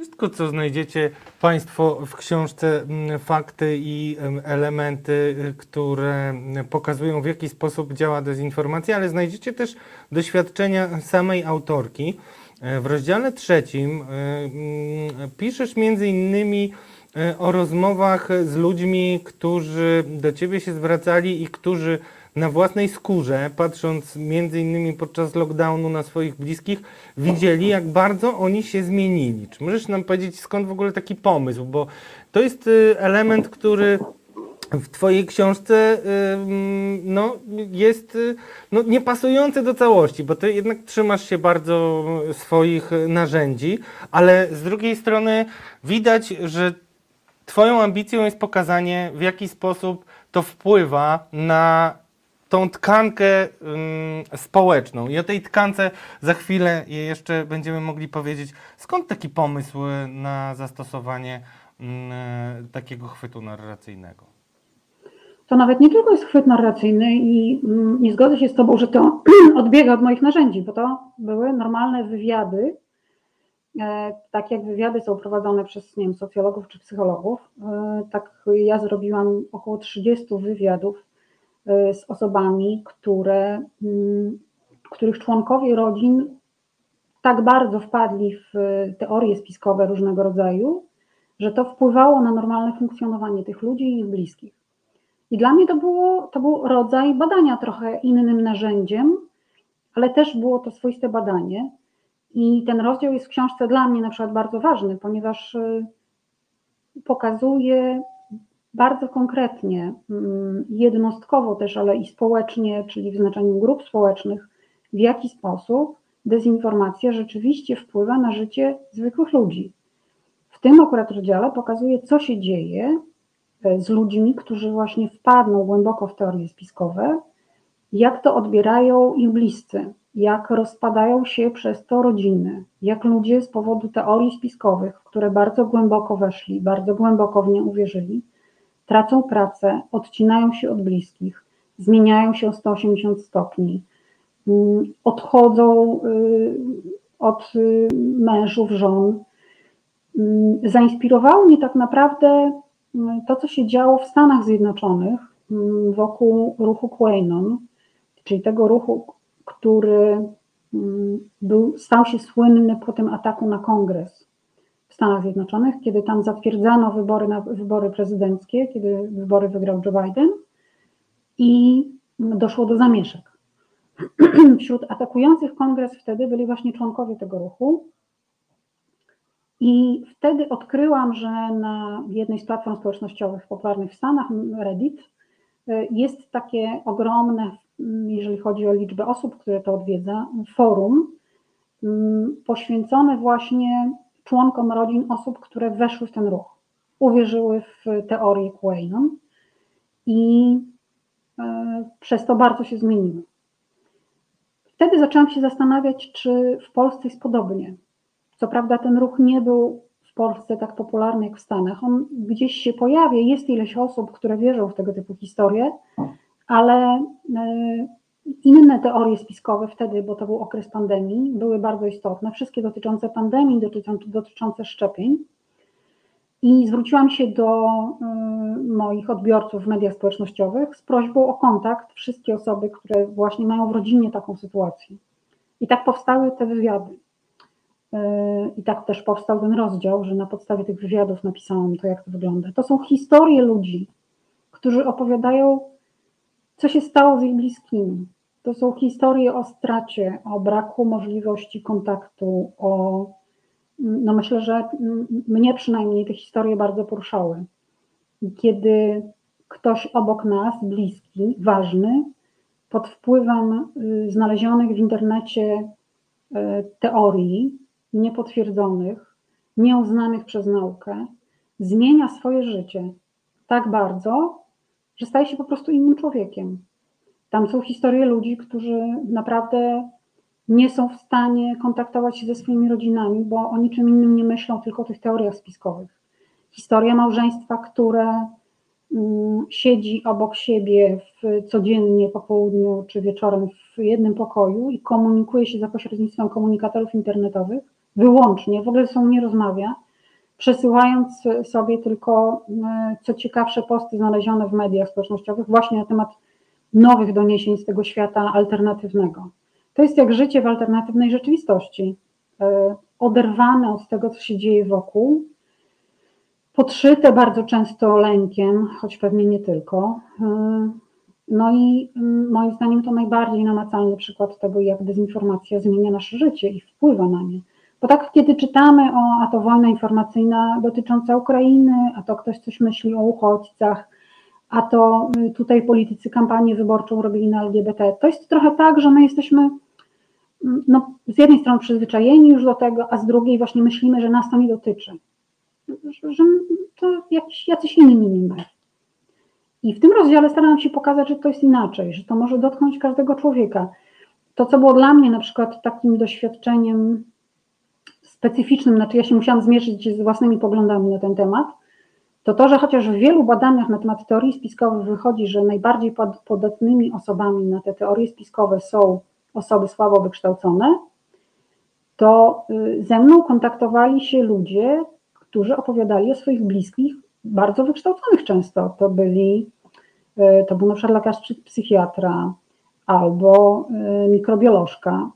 Wszystko, co znajdziecie Państwo w książce, mm, fakty i em, elementy, y, które mm, pokazują, w jaki sposób działa dezinformacja, ale znajdziecie też doświadczenia samej autorki. E, W rozdziale trzecim y, mm, piszesz między innymi y, o rozmowach z ludźmi, którzy do Ciebie się zwracali i którzy na własnej skórze, patrząc między innymi podczas lockdownu na swoich bliskich, widzieli, jak bardzo oni się zmienili. Czy możesz nam powiedzieć, skąd w ogóle taki pomysł? Bo to jest y, element, który w Twojej książce no, jest y, no, niepasujący do całości, bo Ty jednak trzymasz się bardzo swoich narzędzi, ale z drugiej strony widać, że Twoją ambicją jest pokazanie, w jaki sposób to wpływa na tą tkankę ym, społeczną. I o tej tkance za chwilę jeszcze będziemy mogli powiedzieć, skąd taki pomysł na zastosowanie ym, takiego chwytu narracyjnego. To nawet nie tylko jest chwyt narracyjny i mm, nie zgodzę się z Tobą, że to odbiega od moich narzędzi, bo to były normalne wywiady, e, tak jak wywiady są prowadzone przez nie wiem, socjologów czy psychologów. E, Tak ja zrobiłam około 30 wywiadów e, z osobami, które, mm, których członkowie rodzin tak bardzo wpadli w y, teorie spiskowe różnego rodzaju, że to wpływało na normalne funkcjonowanie tych ludzi i ich bliskich. I dla mnie to, było, to był rodzaj badania trochę innym narzędziem, ale też było to swoiste badanie. I ten rozdział jest w książce dla mnie na przykład bardzo ważny, ponieważ y, pokazuje bardzo konkretnie, mm, jednostkowo też, ale i społecznie, czyli w znaczeniu grup społecznych, w jaki sposób dezinformacja rzeczywiście wpływa na życie zwykłych ludzi. W tym akurat rozdziale pokazuje, co się dzieje e, z ludźmi, którzy właśnie wpadną głęboko w teorie spiskowe, jak to odbierają ich bliscy, jak rozpadają się przez to rodziny, jak ludzie z powodu teorii spiskowych, które bardzo głęboko weszli, bardzo głęboko w nie uwierzyli, tracą pracę, odcinają się od bliskich, zmieniają się o 180 stopni, mm, odchodzą y, od y, mężów, żon. Mm, Zainspirowało mnie tak naprawdę mm, to, co się działo w Stanach Zjednoczonych wokół ruchu QAnon, czyli tego ruchu, który był, stał się słynny po tym ataku na kongres Stanach Zjednoczonych, kiedy tam zatwierdzano wybory, na, wybory prezydenckie, kiedy wybory wygrał Joe Biden i doszło do zamieszek. Wśród atakujących kongres wtedy byli właśnie członkowie tego ruchu. I wtedy odkryłam, że na jednej z platform społecznościowych popularnych w Stanach, Reddit, y, jest takie ogromne, mm, jeżeli chodzi o liczbę osób, które to odwiedza, forum mm, poświęcone właśnie członkom rodzin osób, które weszły w ten ruch, uwierzyły w teorię QAnon i e, przez to bardzo się zmieniły. Wtedy zaczęłam się zastanawiać, czy w Polsce jest podobnie. Co prawda ten ruch nie był w Polsce tak popularny jak w Stanach. On gdzieś się pojawia, jest ileś osób, które wierzą w tego typu historie, ale e, inne teorie spiskowe wtedy, bo to był okres pandemii, były bardzo istotne. Wszystkie dotyczące pandemii, dotyczące, dotyczące szczepień. I zwróciłam się do y, moich odbiorców w mediach społecznościowych z prośbą o kontakt wszystkie osoby, które właśnie mają w rodzinie taką sytuację. I tak powstały te wywiady. Y, I tak też powstał ten rozdział, że na podstawie tych wywiadów napisałam to, jak to wygląda. To są historie ludzi, którzy opowiadają, co się stało z ich bliskimi. To są historie o stracie, o braku możliwości kontaktu, o no myślę, że mnie przynajmniej te historie bardzo poruszały. Kiedy ktoś obok nas, bliski, ważny, pod wpływem y, znalezionych w internecie y, teorii niepotwierdzonych, nieuznanych przez naukę, zmienia swoje życie tak bardzo, że staje się po prostu innym człowiekiem. Tam są historie ludzi, którzy naprawdę nie są w stanie kontaktować się ze swoimi rodzinami, bo o niczym innym nie myślą, tylko o tych teoriach spiskowych. Historia małżeństwa, które mm, siedzi obok siebie w, codziennie po południu czy wieczorem w jednym pokoju i komunikuje się za pośrednictwem komunikatorów internetowych, wyłącznie, w ogóle ze sobą nie rozmawia, przesyłając sobie tylko mm, co ciekawsze posty znalezione w mediach społecznościowych właśnie na temat nowych doniesień z tego świata alternatywnego. To jest jak życie w alternatywnej rzeczywistości, e, oderwane od tego, co się dzieje wokół, podszyte bardzo często lękiem, choć pewnie nie tylko. E, no i mm, moim zdaniem to najbardziej namacalny przykład tego, jak dezinformacja zmienia nasze życie i wpływa na nie. Bo tak, kiedy czytamy o, a to wojna informacyjna dotycząca Ukrainy, a to ktoś coś myśli o uchodźcach, a to y, tutaj politycy kampanię wyborczą robili na LGBT. To jest trochę tak, że my jesteśmy mm, no, z jednej strony przyzwyczajeni już do tego, a z drugiej właśnie myślimy, że nas to nie dotyczy. Że, to jakiś, jacyś inni nie mają. I w tym rozdziale staram się pokazać, że to jest inaczej, że to może dotknąć każdego człowieka. To, co było dla mnie na przykład takim doświadczeniem specyficznym, znaczy ja się musiałam zmierzyć z własnymi poglądami na ten temat, to to, że chociaż w wielu badaniach na temat teorii spiskowych wychodzi, że najbardziej podatnymi osobami na te teorie spiskowe są osoby słabo wykształcone, to y, ze mną kontaktowali się ludzie, którzy opowiadali o swoich bliskich, bardzo wykształconych często. To byli, y, to był na przykład lekarz psychiatra albo y, mikrobiolożka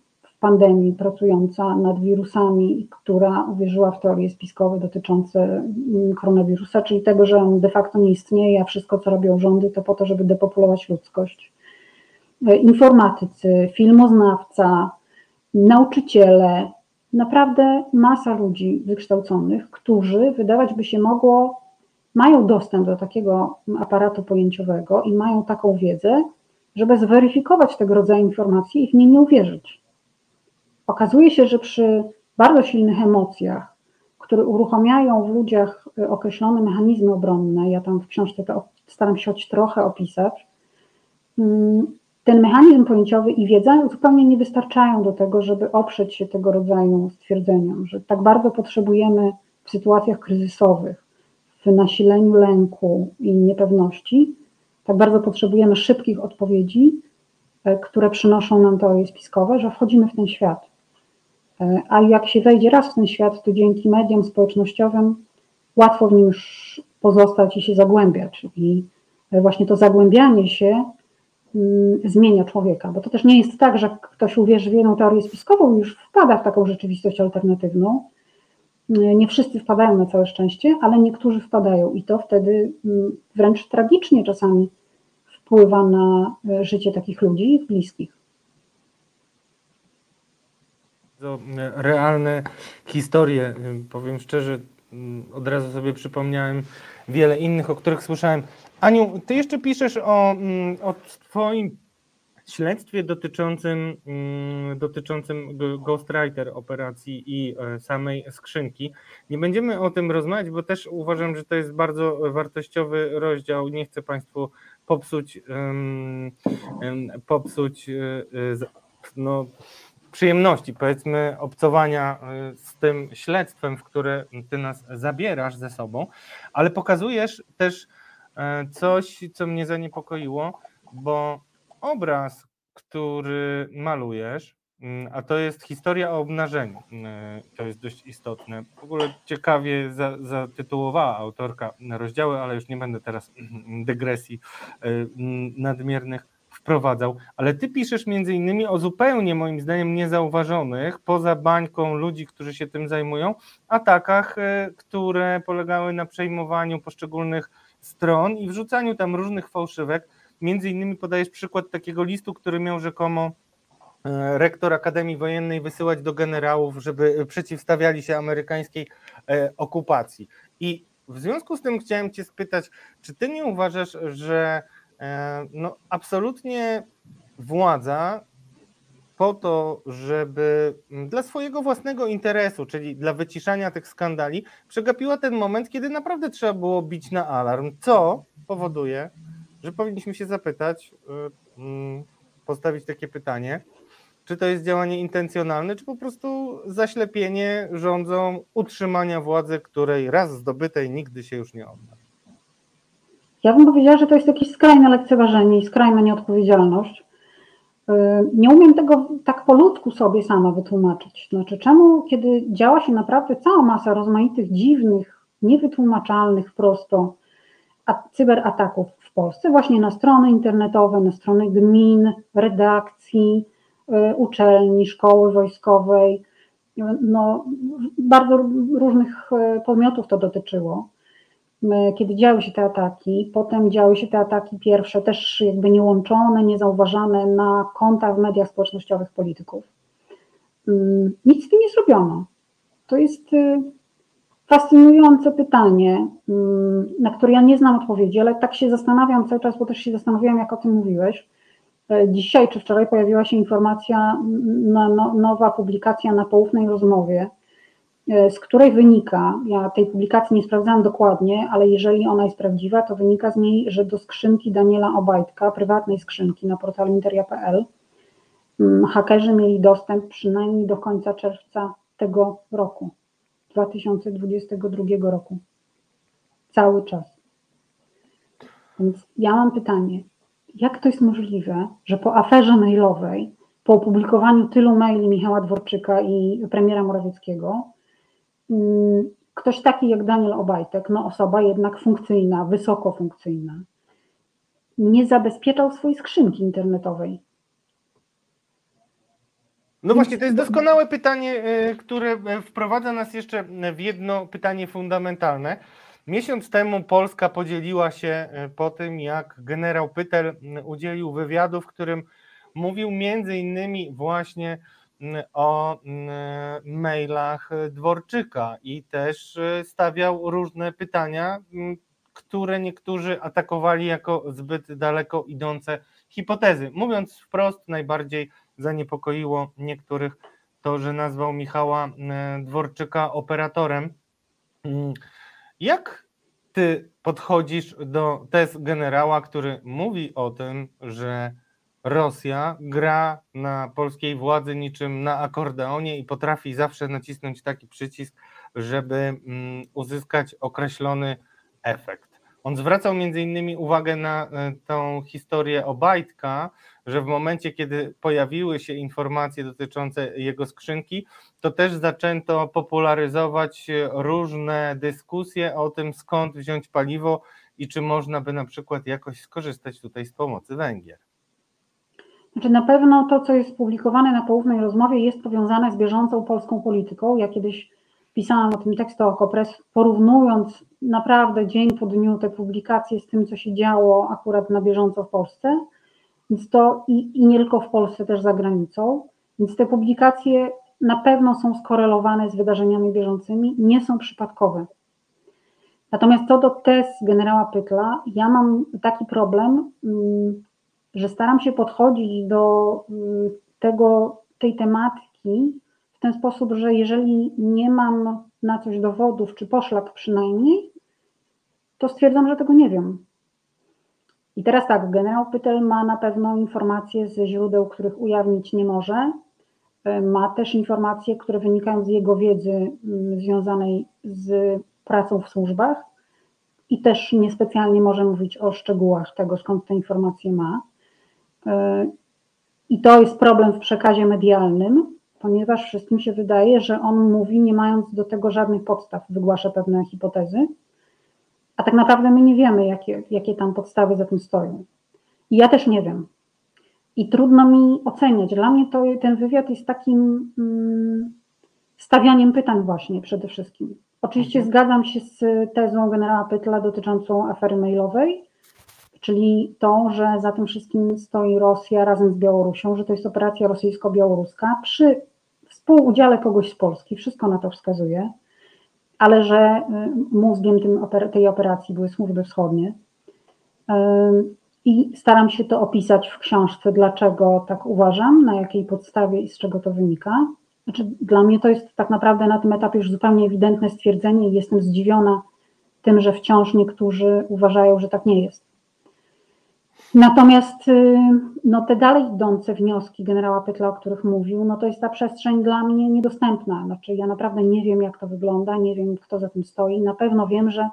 pandemii, pracująca nad wirusami, która uwierzyła w teorie spiskowe dotyczące mm, koronawirusa, czyli tego, że on de facto nie istnieje, a wszystko, co robią rządy, to po to, żeby depopulować ludzkość. E, Informatycy, filmoznawca, nauczyciele, naprawdę masa ludzi wykształconych, którzy wydawać by się mogło, mają dostęp do takiego aparatu pojęciowego i mają taką wiedzę, żeby zweryfikować tego rodzaju informacje i w nie nie uwierzyć. Okazuje się, że przy bardzo silnych emocjach, które uruchamiają w ludziach y, określone mechanizmy obronne, ja tam w książce to staram się choć trochę opisać, mm, ten mechanizm pojęciowy i wiedza zupełnie nie wystarczają do tego, żeby oprzeć się tego rodzaju stwierdzeniom, że tak bardzo potrzebujemy w sytuacjach kryzysowych, w nasileniu lęku i niepewności, tak bardzo potrzebujemy szybkich odpowiedzi, e, które przynoszą nam teorie spiskowe, że wchodzimy w ten świat. E, A jak się wejdzie raz w ten świat, to dzięki mediom społecznościowym łatwo w nim już pozostać i się zagłębiać. I e, właśnie to zagłębianie się mm, zmienia człowieka, bo to też nie jest tak, że ktoś uwierzy w jedną teorię spiskową i już wpada w taką rzeczywistość alternatywną. Y, Nie wszyscy wpadają na całe szczęście, ale niektórzy wpadają i to wtedy mm, wręcz tragicznie czasami wpływa na życie takich ludzi ich bliskich. Bardzo e, realne historie. E, Powiem szczerze, od razu sobie przypomniałem wiele innych, o których słyszałem. Aniu, ty jeszcze piszesz o, o twoim śledztwie dotyczącym, dotyczącym Ghostwriter operacji i e, samej skrzynki. Nie będziemy o tym rozmawiać, bo też uważam, że to jest bardzo wartościowy rozdział. Nie chcę Państwu popsuć, popsuć no, przyjemności, powiedzmy, obcowania y, z tym śledztwem, w które ty nas zabierasz ze sobą, ale pokazujesz też e, coś, co mnie zaniepokoiło, bo obraz, który malujesz, mm, a to jest historia o obnażeniu, y, to jest dość istotne. W ogóle ciekawie za, zatytułowała autorka rozdziały, ale już nie będę teraz dygresji y, nadmiernych wprowadzał, ale ty piszesz między innymi o zupełnie moim zdaniem niezauważonych, poza bańką ludzi, którzy się tym zajmują, atakach, e, które polegały na przejmowaniu poszczególnych stron i wrzucaniu tam różnych fałszywek. Między innymi podajesz przykład takiego listu, który miał rzekomo e, rektor Akademii Wojennej wysyłać do generałów, żeby przeciwstawiali się amerykańskiej e, okupacji. I w związku z tym chciałem Cię spytać, czy Ty nie uważasz, że no, absolutnie władza po to, żeby mm, dla swojego własnego interesu, czyli dla wyciszania tych skandali, przegapiła ten moment, kiedy naprawdę trzeba było bić na alarm, co powoduje, że powinniśmy się zapytać, y, mm, postawić takie pytanie, czy to jest działanie intencjonalne, czy po prostu zaślepienie rządzą utrzymania władzy, której raz zdobytej nigdy się już nie odda. Ja bym powiedziała, że to jest jakieś skrajne lekceważenie i skrajna nieodpowiedzialność. Yy, Nie umiem tego tak po ludzku sobie sama wytłumaczyć. Znaczy, czemu, kiedy działa się naprawdę cała masa rozmaitych, dziwnych, niewytłumaczalnych prosto cyberataków w Polsce, właśnie na strony internetowe, na strony gmin, redakcji, yy, uczelni, szkoły wojskowej, yy, no, bardzo różnych podmiotów to dotyczyło kiedy działy się te ataki, potem działy się te ataki pierwsze, też jakby niełączone, niezauważane na kontach w mediach społecznościowych polityków. Mm, Nic z tym nie zrobiono. To jest y, fascynujące pytanie, mm, na które ja nie znam odpowiedzi, ale tak się zastanawiam cały czas, bo też się zastanawiałam, jak o tym mówiłeś. E, Dzisiaj czy wczoraj pojawiła się informacja, nowa publikacja na poufnej rozmowie, e, z której wynika, ja tej publikacji nie sprawdzałam dokładnie, ale jeżeli ona jest prawdziwa, to wynika z niej, że do skrzynki Daniela Obajtka, prywatnej skrzynki na portalu interia.pl, mm, hakerzy mieli dostęp przynajmniej do końca czerwca tego roku, 2022 roku. Cały czas. Więc ja mam pytanie, jak to jest możliwe, że po aferze mailowej, po opublikowaniu tylu maili Michała Dworczyka i premiera Morawieckiego, ktoś taki jak Daniel Obajtek, no osoba jednak funkcyjna, wysoko funkcyjna, nie zabezpieczał swojej skrzynki internetowej. No właśnie, to jest doskonałe pytanie, y, które e, wprowadza nas jeszcze w jedno pytanie fundamentalne. Miesiąc temu Polska podzieliła się e, po tym, jak generał Pytel udzielił wywiadu, w którym mówił między innymi właśnie o m, mailach Dworczyka i też e, stawiał różne pytania, m, które niektórzy atakowali jako zbyt daleko idące hipotezy. Mówiąc wprost, najbardziej zaniepokoiło niektórych to, że nazwał Michała e, Dworczyka operatorem. Mm, Jak ty podchodzisz do tez generała, który mówi o tym, że Rosja gra na polskiej władzy niczym na akordeonie i potrafi zawsze nacisnąć taki przycisk, żeby mm, uzyskać określony efekt. On zwracał między innymi uwagę na e, tą historię Obajtka, że w momencie, kiedy pojawiły się informacje dotyczące jego skrzynki, to też zaczęto popularyzować różne dyskusje o tym, skąd wziąć paliwo i czy można by na przykład jakoś skorzystać tutaj z pomocy Węgier. Znaczy na pewno to, co jest publikowane na poufnej rozmowie, jest powiązane z bieżącą polską polityką. Ja kiedyś pisałam o tym tekście o Okopres, porównując naprawdę dzień po dniu te publikacje z tym, co się działo akurat na bieżąco w Polsce. Więc to i, i nie tylko w Polsce, też za granicą. Więc te publikacje na pewno są skorelowane z wydarzeniami bieżącymi, nie są przypadkowe. Natomiast co do tez generała Pytla, ja mam taki problem, mm, że staram się podchodzić do mm, tego, tej tematyki w ten sposób, że jeżeli nie mam na coś dowodów, czy poszlak przynajmniej, to stwierdzam, że tego nie wiem. I teraz tak, generał Pytel ma na pewno informacje ze źródeł, których ujawnić nie może. Y, Ma też informacje, które wynikają z jego wiedzy mm, związanej z pracą w służbach i też niespecjalnie może mówić o szczegółach tego, skąd te informacje ma. Y, I to jest problem w przekazie medialnym, ponieważ wszystkim się wydaje, że on mówi, nie mając do tego żadnych podstaw, wygłasza pewne hipotezy, a tak naprawdę my nie wiemy, jakie, jakie tam podstawy za tym stoją. I ja też nie wiem. I trudno mi oceniać. Dla mnie to, ten wywiad jest takim mm, stawianiem pytań właśnie przede wszystkim. Oczywiście Mhm. zgadzam się z tezą generała Pytla dotyczącą afery mailowej, czyli tą, że za tym wszystkim stoi Rosja razem z Białorusią, że to jest operacja rosyjsko-białoruska przy współudziale kogoś z Polski, wszystko na to wskazuje, ale że y, mózgiem tej operacji były służby wschodnie. I staram się to opisać w książce, dlaczego tak uważam, na jakiej podstawie i z czego to wynika. Znaczy, dla mnie to jest tak naprawdę na tym etapie już zupełnie ewidentne stwierdzenie i jestem zdziwiona tym, że wciąż niektórzy uważają, że tak nie jest. Natomiast y, no, te dalej idące wnioski generała Pytla, o których mówił, no to jest ta przestrzeń dla mnie niedostępna. Znaczy, ja naprawdę nie wiem, jak to wygląda, nie wiem, kto za tym stoi. Na pewno wiem, że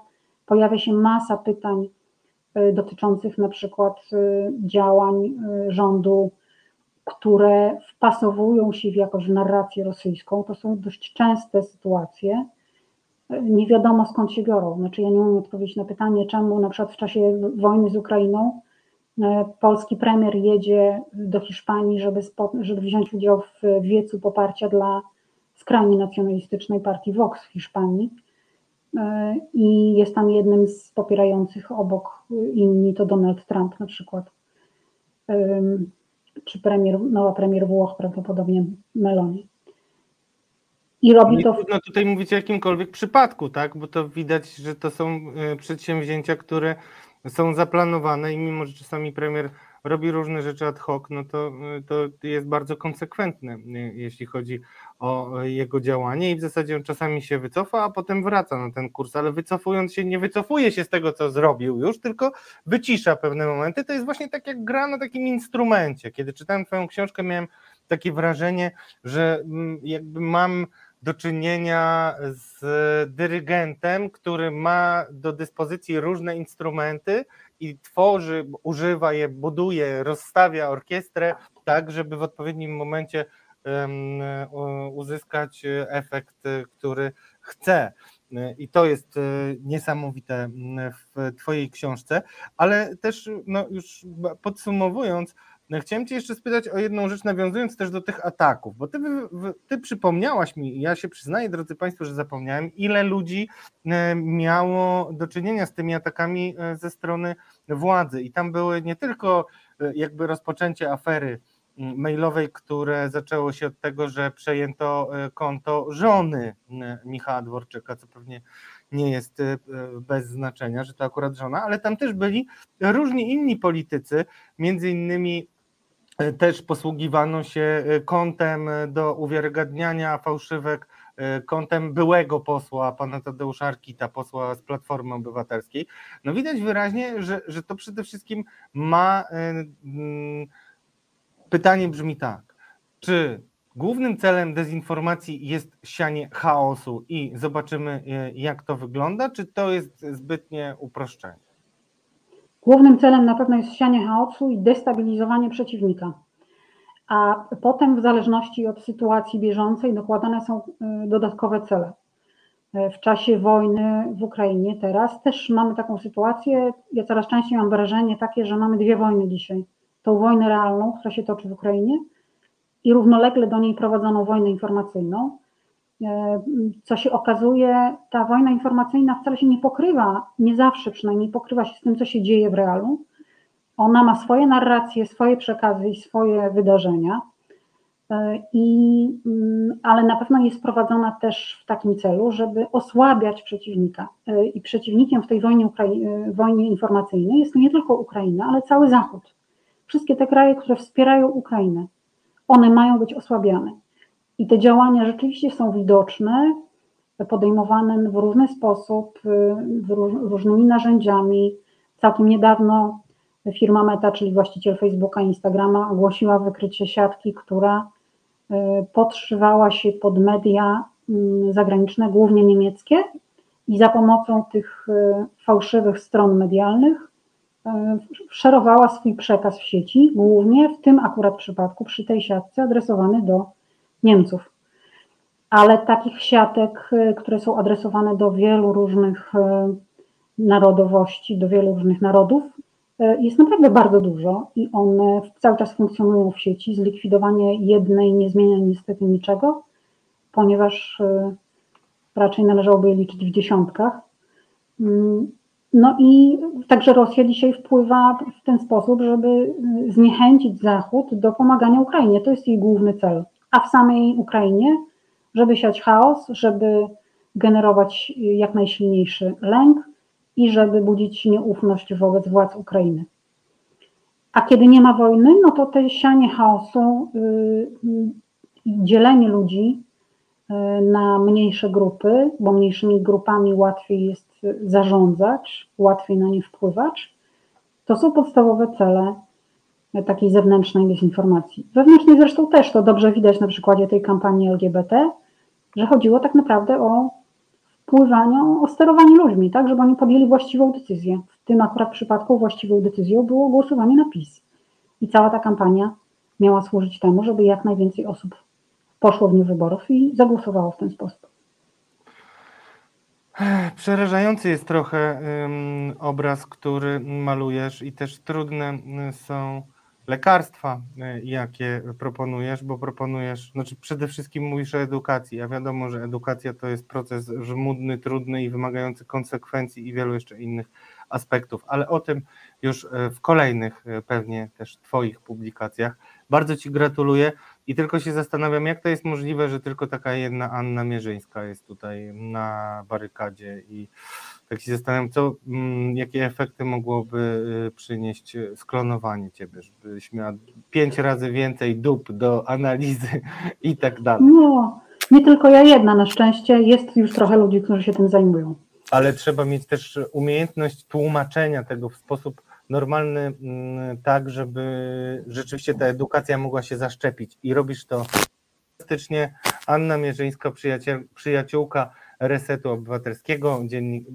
pojawia się masa pytań y, dotyczących na przykład y, działań rządu, które wpasowują się w jakoś w narrację rosyjską. To są dość częste sytuacje. Nie wiadomo skąd się biorą. Znaczy, ja nie umiem odpowiedzieć na pytanie, czemu na przykład w czasie wojny z Ukrainą polski premier jedzie do Hiszpanii, żeby, spo, żeby wziąć udział w wiecu poparcia dla skrajnie nacjonalistycznej partii Vox w Hiszpanii E, i jest tam jednym z popierających obok inni to Donald Trump na przykład. Czy premier, nowa premier Włoch, prawdopodobnie Meloni. I robi Nie to trudno tutaj mówić o jakimkolwiek przypadku, tak? Bo to widać, że to są e, przedsięwzięcia, które są zaplanowane i mimo, że czasami premier robi różne rzeczy ad hoc, no to, e, to jest bardzo konsekwentne, e, jeśli chodzi o e, jego działanie i w zasadzie on czasami się wycofa, a potem wraca na ten kurs, ale wycofując się, nie wycofuje się z tego, co zrobił już, tylko wycisza pewne momenty. To jest właśnie tak jak gra na takim instrumencie. Kiedy czytałem twoją książkę, miałem takie wrażenie, że mm, jakby mam do czynienia z dyrygentem, który ma do dyspozycji różne instrumenty i tworzy, używa je, buduje, rozstawia orkiestrę tak, żeby w odpowiednim momencie uzyskać efekt, który chce. I to jest e, niesamowite m, w Twojej książce, ale też no, już podsumowując, No, Chciałem Cię jeszcze spytać o jedną rzecz, nawiązując też do tych ataków, bo Ty, ty przypomniałaś mi, ja się przyznaję, drodzy Państwo, że zapomniałem, ile ludzi e, miało do czynienia z tymi atakami e, ze strony władzy. I tam były nie tylko e, jakby rozpoczęcie afery mailowej, które zaczęło się od tego, że przejęto konto żony Michała Dworczyka, co pewnie nie jest bez znaczenia, że to akurat żona, ale tam też byli różni inni politycy, między innymi też posługiwano się e, kontem e, do uwiarygadniania fałszywek, e, kontem byłego posła, pana Tadeusza Arkita, posła z Platformy Obywatelskiej. No widać wyraźnie, że, że to przede wszystkim ma. e, mm, Pytanie brzmi tak, czy głównym celem dezinformacji jest sianie chaosu i zobaczymy, e, jak to wygląda, czy to jest zbytnie uproszczenie? Głównym celem na pewno jest sianie chaosu i destabilizowanie przeciwnika. A potem, w zależności od sytuacji bieżącej, dokładane są y, dodatkowe cele. Y, W czasie wojny w Ukrainie teraz też mamy taką sytuację. Ja coraz częściej mam wrażenie takie, że mamy dwie wojny dzisiaj. Tą wojnę realną, która się toczy w Ukrainie, i równolegle do niej prowadzoną wojnę informacyjną. E, Co się okazuje, ta wojna informacyjna wcale się nie pokrywa, nie zawsze przynajmniej pokrywa się z tym, co się dzieje w realu. Ona ma swoje narracje, swoje przekazy i swoje wydarzenia. E, I, mm, ale na pewno jest prowadzona też w takim celu, żeby osłabiać przeciwnika. E, I przeciwnikiem w tej wojnie, wojnie informacyjnej jest nie tylko Ukraina, ale cały Zachód. Wszystkie te kraje, które wspierają Ukrainę, one mają być osłabiane. I te działania rzeczywiście są widoczne, podejmowane w różny sposób, y, różnymi narzędziami. Całkiem niedawno firma Meta, czyli właściciel Facebooka i Instagrama, ogłosiła wykrycie siatki, która y, podszywała się pod media mm, zagraniczne, głównie niemieckie, i za pomocą tych y, fałszywych stron medialnych szerowała swój przekaz w sieci, głównie w tym akurat przypadku, przy tej siatce, adresowany do Niemców. Ale takich siatek, y, które są adresowane do wielu różnych y, narodowości, do wielu różnych narodów, y, jest naprawdę bardzo dużo i one cały czas funkcjonują w sieci. Zlikwidowanie jednej nie zmienia niestety niczego, ponieważ raczej należałoby je liczyć w dziesiątkach. Mm, No i także Rosja dzisiaj wpływa w ten sposób, żeby zniechęcić Zachód do pomagania Ukrainie. To jest jej główny cel. A w samej Ukrainie, żeby siać chaos, żeby generować jak najsilniejszy lęk i żeby budzić nieufność wobec władz Ukrainy. A kiedy nie ma wojny, no to te sianie chaosu y, y, i dzielenie ludzi y, na mniejsze grupy, bo mniejszymi grupami łatwiej jest zarządzać, łatwiej na nie wpływać, to są podstawowe cele takiej zewnętrznej dezinformacji. Wewnętrznej zresztą też to dobrze widać na przykładzie tej kampanii LGBT, że chodziło tak naprawdę o wpływanie, o sterowanie ludźmi, tak, żeby oni podjęli właściwą decyzję. W tym akurat przypadku właściwą decyzją było głosowanie na PiS. I cała ta kampania miała służyć temu, żeby jak najwięcej osób poszło w dniu wyborów i zagłosowało w ten sposób. Przerażający jest trochę obraz, który malujesz, i też trudne y, są lekarstwa, y, jakie proponujesz, bo proponujesz, znaczy przede wszystkim mówisz o edukacji, a wiadomo, że edukacja to jest proces żmudny, trudny i wymagający konsekwencji i wielu jeszcze innych aspektów, ale o tym już y, w kolejnych y, pewnie też Twoich publikacjach. Bardzo Ci gratuluję i tylko się zastanawiam, jak to jest możliwe, że tylko taka jedna Anna Mierzyńska jest tutaj na barykadzie i tak się zastanawiam, co, mm, jakie efekty mogłoby y, przynieść y, sklonowanie Ciebie, żebyś miała pięć razy więcej dup do analizy i tak dalej. No, nie tylko ja jedna, na szczęście jest już trochę ludzi, którzy się tym zajmują. ale trzeba mieć też umiejętność tłumaczenia tego w sposób normalny, mm, tak, żeby rzeczywiście ta edukacja mogła się zaszczepić. I robisz to fantastycznie. Anna Mierzyńska, przyjaciółka Resetu Obywatelskiego, dziennik,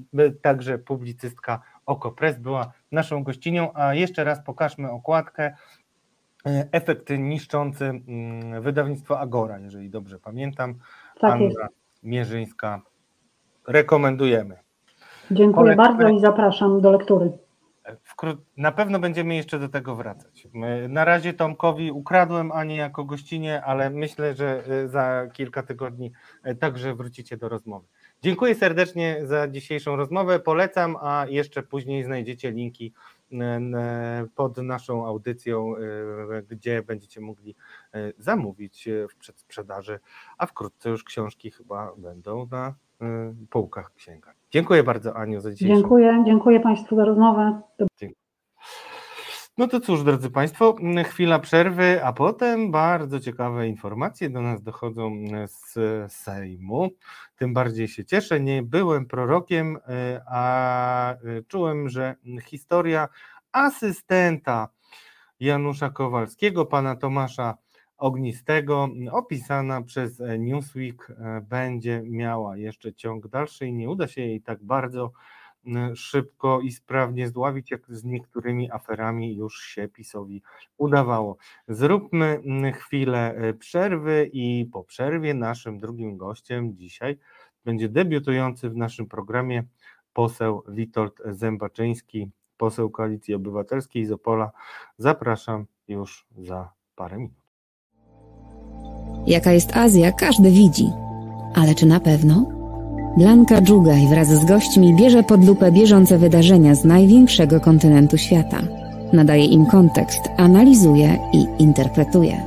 także publicystka OKO.press była naszą gościnią, a jeszcze raz pokażmy okładkę. E, Efekt niszczący mm, wydawnictwo Agora, jeżeli dobrze pamiętam. Tak jest. Mierzyńska. Rekomendujemy. Dziękuję bardzo i zapraszam do lektury. Wkró- na pewno będziemy jeszcze do tego wracać. Na razie Tomkowi ukradłem Anię jako gościnie, ale myślę, że y, za kilka tygodni y, także wrócicie do rozmowy. Dziękuję serdecznie za dzisiejszą rozmowę. Polecam, a jeszcze później znajdziecie linki y, y, pod naszą audycją, y, gdzie będziecie mogli zamówić w przedsprzedaży, a wkrótce już książki chyba będą na półkach księgarni. Dziękuję bardzo Aniu za dzisiejszą Dziękuję, dziękuję Państwu za rozmowę. Do No to cóż, drodzy Państwo, m, chwila przerwy, a potem bardzo ciekawe informacje do nas dochodzą m, z Sejmu. Tym bardziej się cieszę. Nie byłem prorokiem, y, a y, czułem, że historia asystenta Janusza Kowalskiego, pana Tomasza Ognistego, m, opisana przez e, Newsweek, e, będzie miała jeszcze ciąg dalszy i nie uda się jej tak bardzo szybko i sprawnie zdławić, jak z niektórymi aferami już się PiSowi udawało. Zróbmy m, chwilę e, przerwy i po przerwie naszym drugim gościem dzisiaj będzie debiutujący w naszym programie poseł Witold Zębaczyński, poseł Koalicji Obywatelskiej z Opola. Zapraszam już za parę minut. Jaka jest Azja, każdy widzi. Ale czy na pewno? Blanka Dżugaj wraz z gośćmi bierze pod lupę bieżące wydarzenia z największego kontynentu świata. Nadaje im kontekst, analizuje i interpretuje.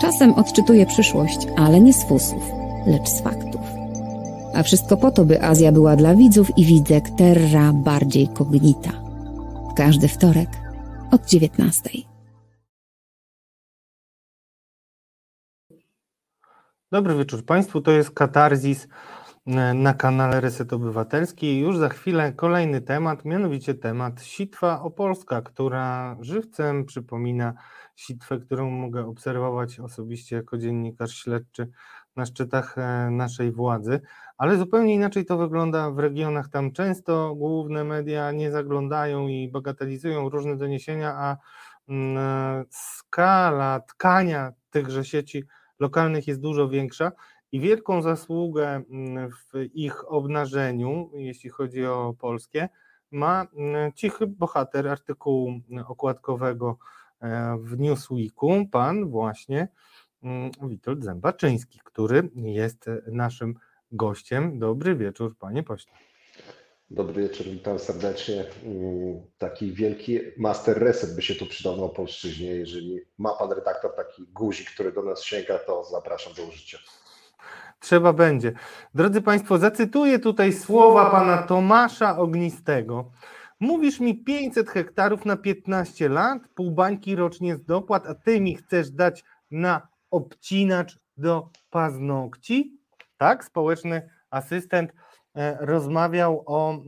Czasem odczytuje przyszłość, ale nie z fusów, lecz z faktów. A wszystko po to, by Azja była dla widzów i widzek terra bardziej cognita. W każdy wtorek od 19. Dobry wieczór Państwu, to jest Katarzis na kanale Reset Obywatelski. Już za chwilę kolejny temat, mianowicie temat sitwa opolska, która żywcem przypomina sitwę, którą mogę obserwować osobiście jako dziennikarz śledczy na szczytach e, naszej władzy, ale zupełnie inaczej to wygląda w regionach. Tam często główne media nie zaglądają i bagatelizują różne doniesienia, a mm, e, skala tkania tychże sieci lokalnych jest dużo większa i wielką zasługę mm, w ich obnażeniu, jeśli chodzi o polskie, ma mm, cichy bohater artykułu mm, okładkowego e, w Newsweeku, pan właśnie Witold Zębaczyński, który jest naszym gościem. Dobry wieczór, panie pośle. Dobry wieczór, witam serdecznie. Taki wielki master reset by się tu przydał na Opolszczyźnie. Jeżeli ma pan redaktor taki guzik, który do nas sięga, to zapraszam do użycia. Trzeba będzie. Drodzy Państwo, zacytuję tutaj słowa pana Tomasza Ognistego. Mówisz mi 500 hektarów na 15 lat, pół bańki rocznie z dopłat, a ty mi chcesz dać na obcinacz do paznokci? Tak, społeczny asystent rozmawiał o mm,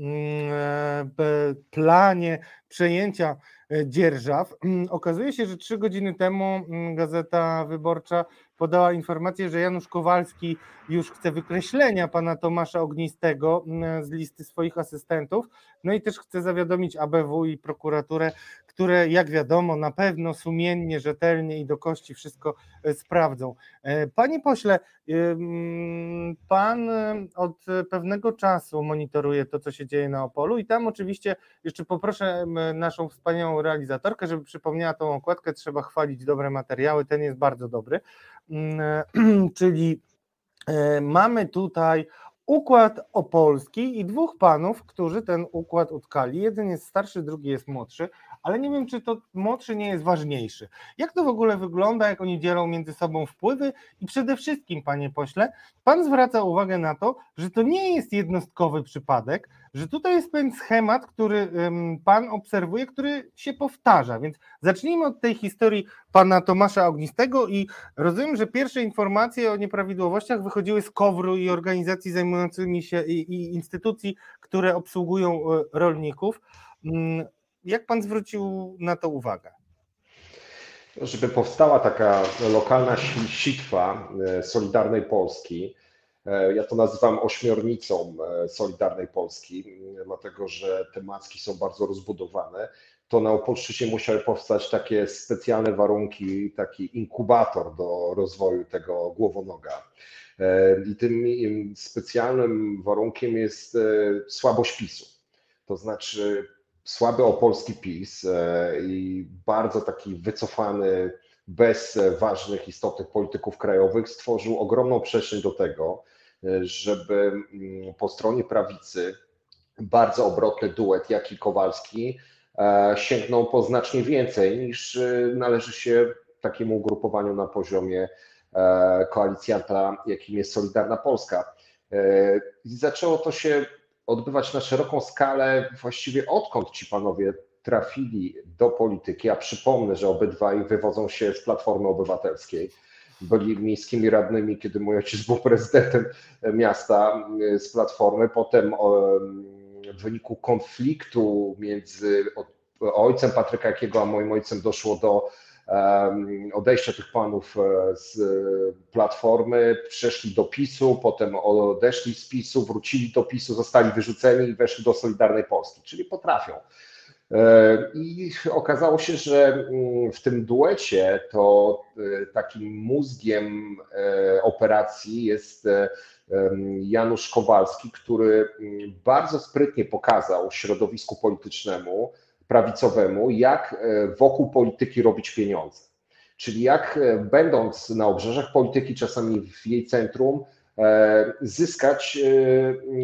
e, p- planie przejęcia e, dzierżaw. Mm, Okazuje się, że trzy godziny temu mm, Gazeta Wyborcza podała informację, że Janusz Kowalski już chce wykreślenia pana Tomasza Ognistego z listy swoich asystentów. No i też chce zawiadomić ABW i prokuraturę, które jak wiadomo na pewno sumiennie, rzetelnie i do kości wszystko e, sprawdzą. E, Panie pośle, pan e, od pewnego czasu monitoruje to, co się dzieje na Opolu i tam oczywiście jeszcze poproszę naszą wspaniałą realizatorkę, żeby przypomniała tą okładkę, trzeba chwalić dobre materiały, ten jest bardzo dobry. Mm, Czyli mamy tutaj układ opolski i dwóch panów, którzy ten układ utkali. Jeden jest starszy, drugi jest młodszy, ale nie wiem, czy to młodszy nie jest ważniejszy. Jak to w ogóle wygląda, jak oni dzielą między sobą wpływy i przede wszystkim, panie pośle, pan zwraca uwagę na to, że to nie jest jednostkowy przypadek, że tutaj jest pewien schemat, który pan obserwuje, który się powtarza, więc zacznijmy od tej historii pana Tomasza Ognistego i rozumiem, że pierwsze informacje o nieprawidłowościach wychodziły z KOWR-u i organizacji zajmującymi się i, i instytucji, które obsługują e, rolników. Mm, Jak pan zwrócił na to uwagę? Żeby powstała taka lokalna si- sitwa e, Solidarnej Polski, e, ja to nazywam ośmiornicą Solidarnej Polski, dlatego że te macki są bardzo rozbudowane, to na Opolszczyźnie musiały powstać takie specjalne warunki, taki inkubator do rozwoju tego głowonoga. E, I tym specjalnym warunkiem jest e, słabość PiSu. To znaczy słaby opolski PiS e, i bardzo taki wycofany, bez ważnych, istotnych polityków krajowych, stworzył ogromną przestrzeń do tego, żeby mm, po stronie prawicy bardzo obrotny duet Jaki Kowalski e, sięgnął po znacznie więcej niż należy się takiemu ugrupowaniu na poziomie koalicjanta, jakim jest Solidarna Polska. E, I zaczęło to się odbywać na szeroką skalę właściwie odkąd ci panowie trafili do polityki, a przypomnę, że obydwaj wywodzą się z Platformy Obywatelskiej. Byli miejskimi radnymi, kiedy mój ojciec był prezydentem miasta e, z Platformy. Potem w wyniku konfliktu między ojcem Patryka Jakiego a moim ojcem doszło do odejścia tych panów e, z Platformy, przeszli do PiSu, potem odeszli z PiSu, wrócili do PiSu, zostali wyrzuceni i weszli do Solidarnej Polski, czyli potrafią. E, I okazało się, że mm, w tym duecie to e, takim mózgiem operacji jest Janusz Kowalski, który mm, bardzo sprytnie pokazał środowisku politycznemu, prawicowemu, jak e, wokół polityki robić pieniądze. Czyli jak e, będąc na obrzeżach polityki, czasami w jej centrum, e, zyskać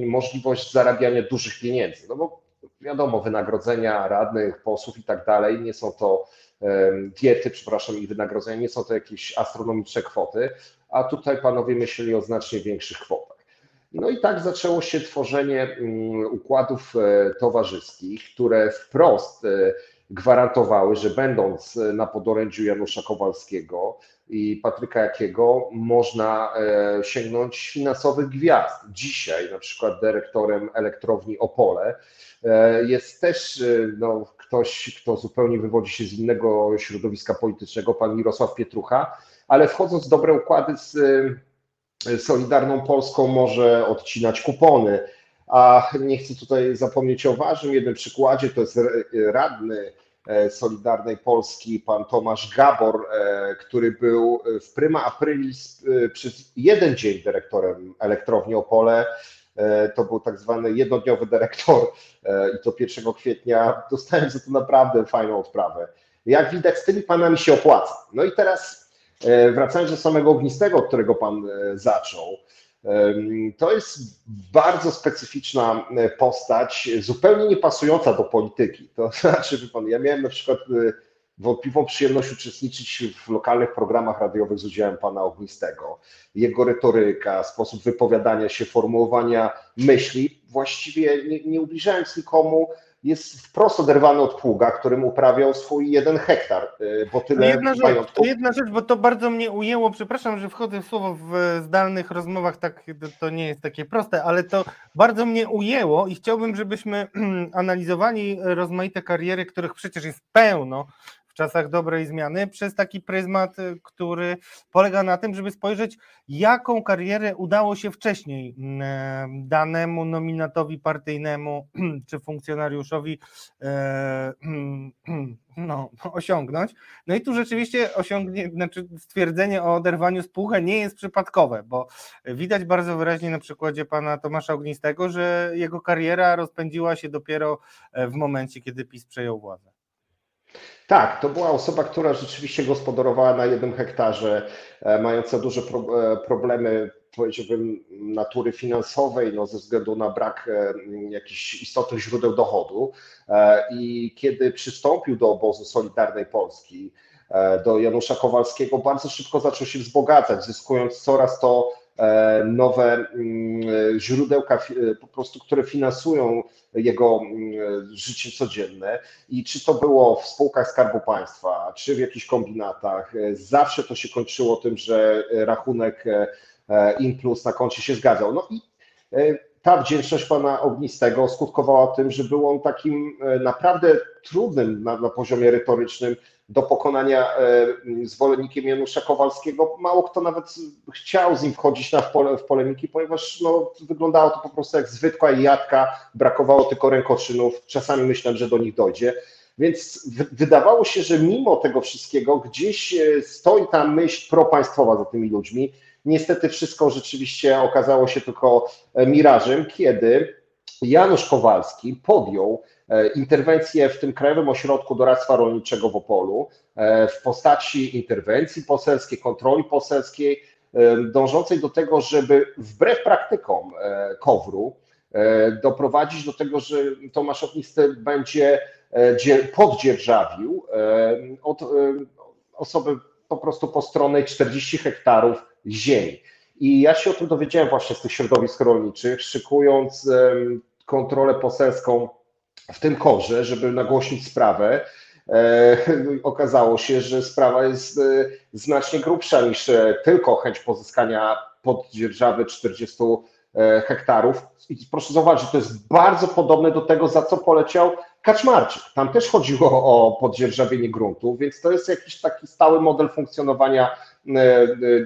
możliwość zarabiania dużych pieniędzy. No bo wiadomo, wynagrodzenia radnych, posłów i tak dalej, nie są to diety, przepraszam, i wynagrodzenia, nie są to jakieś astronomiczne kwoty, a tutaj panowie myśleli o znacznie większych kwotach. No i tak zaczęło się tworzenie mm, układów e, towarzyskich, które wprost e, gwarantowały, że będąc e, na podorędziu Janusza Kowalskiego i Patryka Jakiego można sięgnąć finansowych gwiazd. Dzisiaj na przykład dyrektorem elektrowni Opole jest też no, ktoś, kto zupełnie wywodzi się z innego środowiska politycznego, pan Mirosław Pietrucha, ale wchodząc w dobre układy z Solidarną Polską może odcinać kupony. A nie chcę tutaj zapomnieć o ważnym jednym przykładzie, to jest radny e, Solidarnej Polski, pan Tomasz Gabor, e, który był w prima aprilis e, przez jeden dzień dyrektorem elektrowni Opole. To był tak zwany jednodniowy dyrektor i to 1 kwietnia dostałem za to naprawdę fajną odprawę. Jak widać, z tymi panami się opłaca. No i teraz wracając do samego ognistego, od którego pan e, zaczął, em, to jest bardzo specyficzna e, postać, zupełnie nie pasująca do polityki. To znaczy, wie pan, ja miałem na przykład e, wątpliwą przyjemność uczestniczyć w lokalnych programach radiowych z udziałem pana Ognistego. Jego retoryka, sposób wypowiadania się, formułowania myśli, właściwie nie, nie ubliżając nikomu, jest wprost oderwany od pługa, którym uprawiał swój jeden hektar, e, bo tyle jedna, rzecz, majątku. jedna rzecz, bo to bardzo mnie ujęło. Przepraszam, że wchodzę w słowo w zdalnych rozmowach, tak to nie jest takie proste, ale to bardzo mnie ujęło i chciałbym, żebyśmy analizowali rozmaite kariery, których przecież jest pełno w czasach dobrej zmiany, przez taki pryzmat, y, który polega na tym, żeby spojrzeć, jaką karierę udało się wcześniej mm, danemu nominatowi partyjnemu czy funkcjonariuszowi e, no, osiągnąć. No i tu rzeczywiście osiągnie, znaczy stwierdzenie o oderwaniu pucha nie jest przypadkowe, bo widać bardzo wyraźnie na przykładzie pana Tomasza Ognistego, że jego kariera rozpędziła się dopiero e, w momencie, kiedy PiS przejął władzę. Tak, to była osoba, która rzeczywiście gospodarowała na jednym hektarze, e, mająca duże pro, e, problemy, powiedziałbym, natury finansowej, no, ze względu na brak e, jakichś istotnych źródeł dochodu. I kiedy przystąpił do obozu Solidarnej Polski, do Janusza Kowalskiego, bardzo szybko zaczął się wzbogacać, zyskując coraz to nowe mm, źródełka, e, po prostu, które finansują jego mm, życie codzienne. I czy to było w spółkach Skarbu Państwa, czy w jakichś kombinatach, e, zawsze to się kończyło tym, że e, rachunek e, e, in plus na koncie się zgadzał. No i e, ta wdzięczność pana Ognistego skutkowała tym, że był on takim e, naprawdę trudnym na, na poziomie retorycznym do pokonania e, zwolennikiem Janusza Kowalskiego. Mało kto nawet chciał z nim wchodzić na w, pole, w polemiki, ponieważ no, wyglądało to po prostu jak zwykła jadka, brakowało tylko rękoczynów. Czasami myślałem, że do nich dojdzie. Więc wydawało się, że mimo tego wszystkiego gdzieś e, stoi ta myśl propaństwowa za tymi ludźmi. Niestety wszystko rzeczywiście okazało się tylko e, mirażem, kiedy Janusz Kowalski podjął interwencję w tym Krajowym Ośrodku Doradztwa Rolniczego w Opolu e, w postaci interwencji poselskiej, kontroli poselskiej, e, dążącej do tego, żeby wbrew praktykom e, KOWR-u e, doprowadzić do tego, że Tomasz Ognisty będzie e, dzie- poddzierżawił e, od e, osoby po prostu postronnej 40 hektarów ziemi. I ja się o tym dowiedziałem właśnie z tych środowisk rolniczych, szykując kontrolę poselską w tym korze, żeby nagłośnić sprawę. E, okazało się, że sprawa jest e, znacznie grubsza niż e, tylko chęć pozyskania poddzierżawy 40 e, hektarów. I proszę zauważyć, to jest bardzo podobne do tego, za co poleciał Kaczmarczyk. Tam też chodziło o poddzierżawienie gruntu, więc to jest jakiś taki stały model funkcjonowania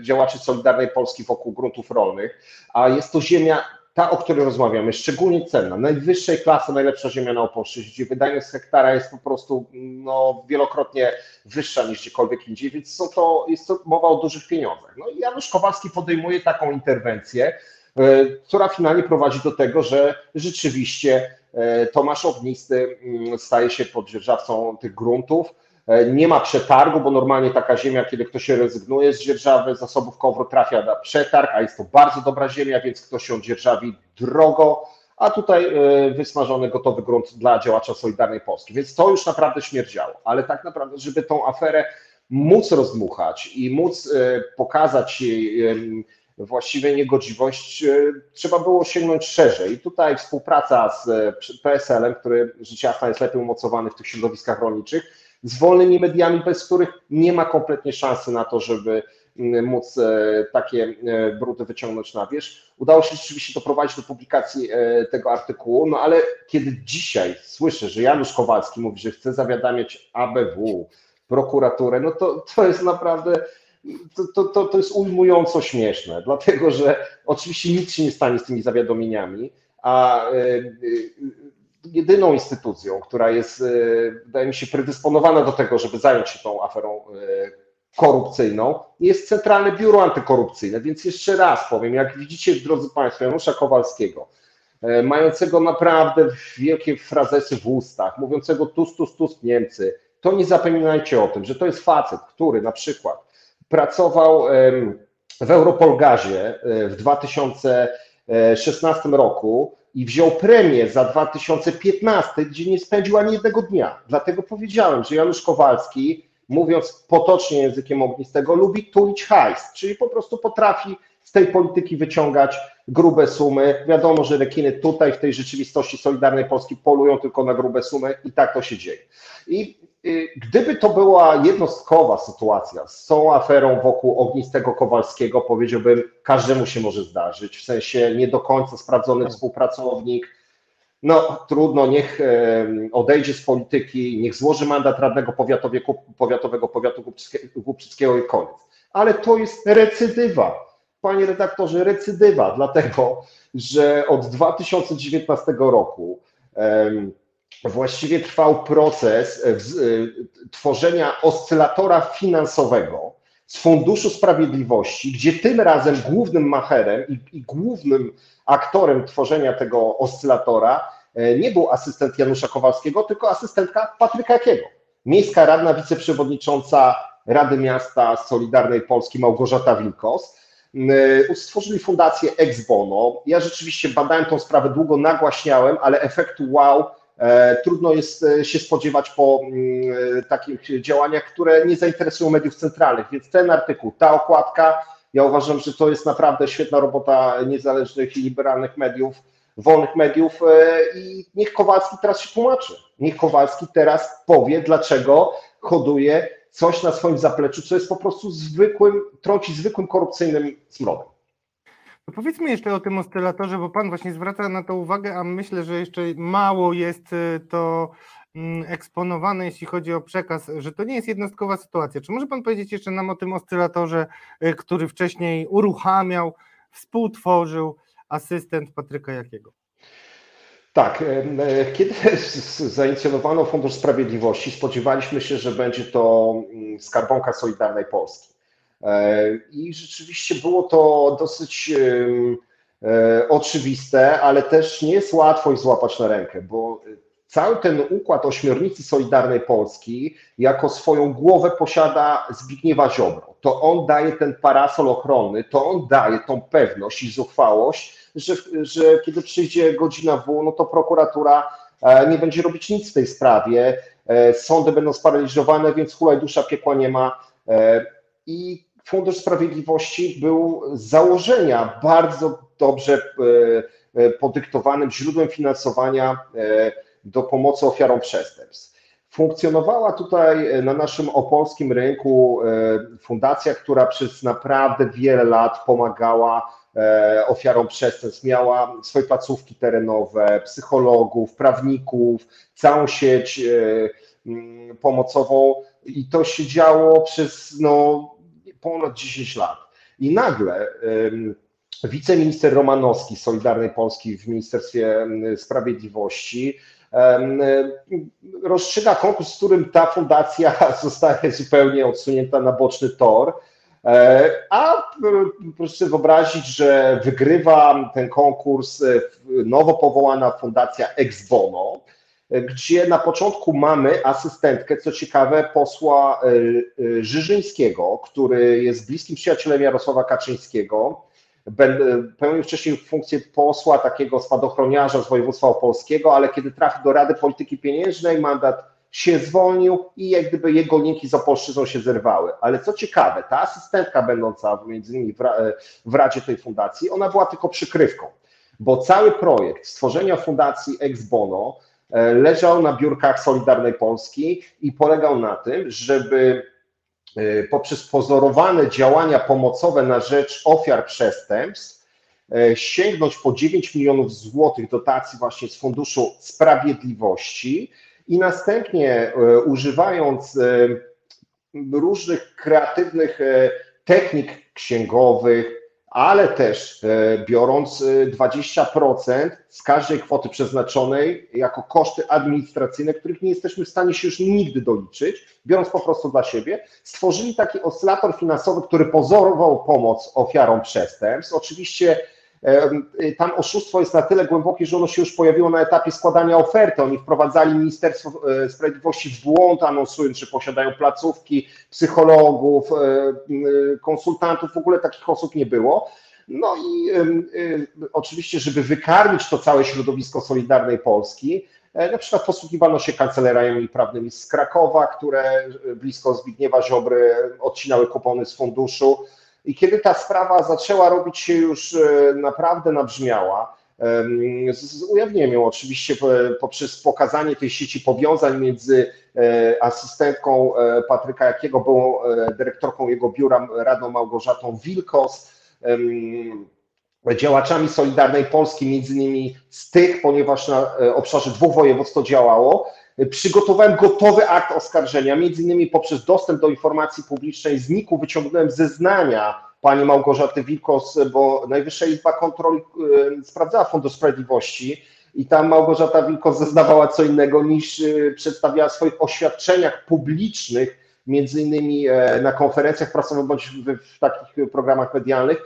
działaczy Solidarnej Polski wokół gruntów rolnych, a jest to ziemia, ta, o której rozmawiamy, szczególnie cenna, najwyższej klasy, najlepsza ziemia na Opolszczyźnie, wydajność hektara jest po prostu no, wielokrotnie wyższa niż gdziekolwiek indziej, więc są to, jest to mowa o dużych pieniądzach. No i Janusz Kowalski podejmuje taką interwencję, e, która finalnie prowadzi do tego, że rzeczywiście e, Tomasz Ognisty mm, staje się poddzierżawcą tych gruntów. E, Nie ma przetargu, bo normalnie taka ziemia, kiedy ktoś się rezygnuje z dzierżawy zasobów KOWR trafia na przetarg, a jest to bardzo dobra ziemia, więc ktoś ją dzierżawi drogo, a tutaj e, wysmażony gotowy grunt dla działacza Solidarnej Polski. Więc to już naprawdę śmierdziało, ale tak naprawdę, żeby tą aferę móc rozdmuchać i móc e, pokazać jej właściwie niegodziwość, trzeba było sięgnąć szerzej. Tutaj współpraca z PSL-em, który jasna jest lepiej umocowany w tych środowiskach rolniczych, z wolnymi mediami, bez których nie ma kompletnie szansy na to, żeby mm, móc e, takie e, brudy wyciągnąć na wierzch. Udało się rzeczywiście doprowadzić do publikacji e, tego artykułu, no ale kiedy dzisiaj słyszę, że Janusz Kowalski mówi, że chce zawiadamiać ABW, prokuraturę, no to, to jest naprawdę to, to, to, jest ujmująco śmieszne, dlatego że oczywiście nic się nie stanie z tymi zawiadomieniami, a jedyną instytucją, która jest, e, wydaje mi się, predysponowana do tego, żeby zająć się tą aferą e, korupcyjną, jest Centralne Biuro Antykorupcyjne. Więc jeszcze raz powiem, jak widzicie, drodzy Państwo, Janusza Kowalskiego, e, mającego naprawdę wielkie frazesy w ustach, mówiącego tus, tus, tus Niemcy, to nie zapominajcie o tym, że to jest facet, który na przykład pracował w Europolgazie w 2016 roku i wziął premię za 2015, gdzie nie spędził ani jednego dnia. Dlatego powiedziałem, że Janusz Kowalski, mówiąc potocznie językiem ognistego, lubi tulić hajs, czyli po prostu potrafi z tej polityki wyciągać grube sumy. Wiadomo, że rekiny tutaj w tej rzeczywistości Solidarnej Polski polują tylko na grube sumy i tak to się dzieje. I gdyby to była jednostkowa sytuacja z tą aferą wokół ognistego Kowalskiego, powiedziałbym, każdemu się może zdarzyć, w sensie nie do końca sprawdzony współpracownik, no trudno, niech e, odejdzie z polityki, niech złoży mandat radnego powiatowego, powiatu głubczyckiego i koniec. Ale to jest recydywa. Panie redaktorze, recydywa, dlatego że od 2019 roku właściwie trwał proces e, e, tworzenia oscylatora finansowego z Funduszu Sprawiedliwości, gdzie tym razem głównym macherem i, i głównym aktorem tworzenia tego oscylatora e, nie był asystent Janusza Kowalskiego, tylko asystentka Patryka Jakiego. Miejska radna, wiceprzewodnicząca Rady Miasta Solidarnej Polski Małgorzata Wilkos. E, Stworzyli fundację Ex Bono. Ja rzeczywiście badałem tą sprawę długo, nagłaśniałem, ale efektu wow trudno jest e, się spodziewać po mm, takich działaniach, które nie zainteresują mediów centralnych. Więc ten artykuł, ta okładka, ja uważam, że to jest naprawdę świetna robota niezależnych i liberalnych mediów, wolnych mediów e, i niech Kowalski teraz się tłumaczy. Niech Kowalski teraz powie, dlaczego hoduje coś na swoim zapleczu, co jest po prostu zwykłym, trąci zwykłym korupcyjnym smrodem. To powiedzmy jeszcze o tym oscylatorze, bo Pan właśnie zwraca na to uwagę, a myślę, że jeszcze mało jest y, to mm, eksponowane, jeśli chodzi o przekaz, że to nie jest jednostkowa sytuacja. Czy może Pan powiedzieć jeszcze nam o tym oscylatorze, y, który wcześniej uruchamiał, współtworzył asystent Patryka Jakiego? Tak, e, kiedy zainicjowano Fundusz Sprawiedliwości, spodziewaliśmy się, że będzie to mm, skarbonka Solidarnej Polski. E, I rzeczywiście było to dosyć e, oczywiste, ale też nie jest łatwo ich złapać na rękę, bo cały ten układ ośmiornicy Solidarnej Polski jako swoją głowę posiada Zbigniewa Ziobro. To on daje ten parasol ochronny, to on daje tą pewność i zuchwałość, że, że kiedy przyjdzie godzina W, no to prokuratura e, nie będzie robić nic w tej sprawie, sądy będą sparaliżowane, więc hulaj dusza piekła nie ma. I Fundusz Sprawiedliwości był z założenia bardzo dobrze podyktowanym źródłem finansowania do pomocy ofiarom przestępstw. Funkcjonowała tutaj na naszym opolskim rynku fundacja, która przez naprawdę wiele lat pomagała ofiarom przestępstw. Miała swoje placówki terenowe, psychologów, prawników, całą sieć pomocową i to się działo przez no, ponad 10 lat. I nagle wiceminister Romanowski Solidarnej Polski w Ministerstwie Sprawiedliwości rozstrzyga konkurs, w którym ta fundacja zostaje zupełnie odsunięta na boczny tor. E, a proszę sobie wyobrazić, że wygrywa ten konkurs e, nowo powołana fundacja Ex Bono, gdzie na początku mamy asystentkę, co ciekawe, posła e, Żyżyńskiego, który jest bliskim przyjacielem Jarosława Kaczyńskiego. Pełnił wcześniej funkcję posła, takiego spadochroniarza z województwa opolskiego, ale kiedy trafił do Rady Polityki Pieniężnej, mandat się zwolnił i jak gdyby jego linki z Opolszczyzną się zerwały. Ale co ciekawe, ta asystentka będąca między innymi w, w Radzie tej fundacji, ona była tylko przykrywką, bo cały projekt stworzenia fundacji Ex Bono e, leżał na biurkach Solidarnej Polski i polegał na tym, żeby e, poprzez pozorowane działania pomocowe na rzecz ofiar przestępstw e, sięgnąć po 9 milionów złotych dotacji właśnie z Funduszu Sprawiedliwości, i następnie e, używając e, różnych kreatywnych e, technik księgowych, ale też biorąc 20% z każdej kwoty przeznaczonej jako koszty administracyjne, których nie jesteśmy w stanie się już nigdy doliczyć, biorąc po prostu dla siebie, stworzyli taki oscylator finansowy, który pozorował pomoc ofiarom przestępstw. Oczywiście tam oszustwo jest na tyle głębokie, że ono się już pojawiło na etapie składania oferty. Oni wprowadzali Ministerstwo e, Sprawiedliwości w błąd, anonsując, że posiadają placówki, psychologów, e, e, konsultantów, w ogóle takich osób nie było. No i oczywiście, żeby wykarmić to całe środowisko Solidarnej Polski, na przykład posługiwano się kancelariami prawnymi z Krakowa, które blisko Zbigniewa Ziobry odcinały kupony z funduszu. I kiedy ta sprawa zaczęła robić się już e, naprawdę nabrzmiała, z ją oczywiście poprzez pokazanie tej sieci powiązań między e, asystentką e, Patryka Jakiego, byłą dyrektorką jego biura, radną Małgorzatą Wilkos, działaczami Solidarnej Polski, między innymi z tych, ponieważ na obszarze dwóch województw to działało, przygotowałem gotowy akt oskarżenia, między innymi poprzez dostęp do informacji publicznej z NIK-u wyciągnąłem zeznania pani Małgorzaty Wilkos, bo Najwyższa Izba Kontroli y, sprawdzała Fundusz Sprawiedliwości i tam Małgorzata Wilkos zeznawała co innego niż y, przedstawiała w swoich oświadczeniach publicznych, między innymi e, na konferencjach prasowych bądź w, w takich programach medialnych.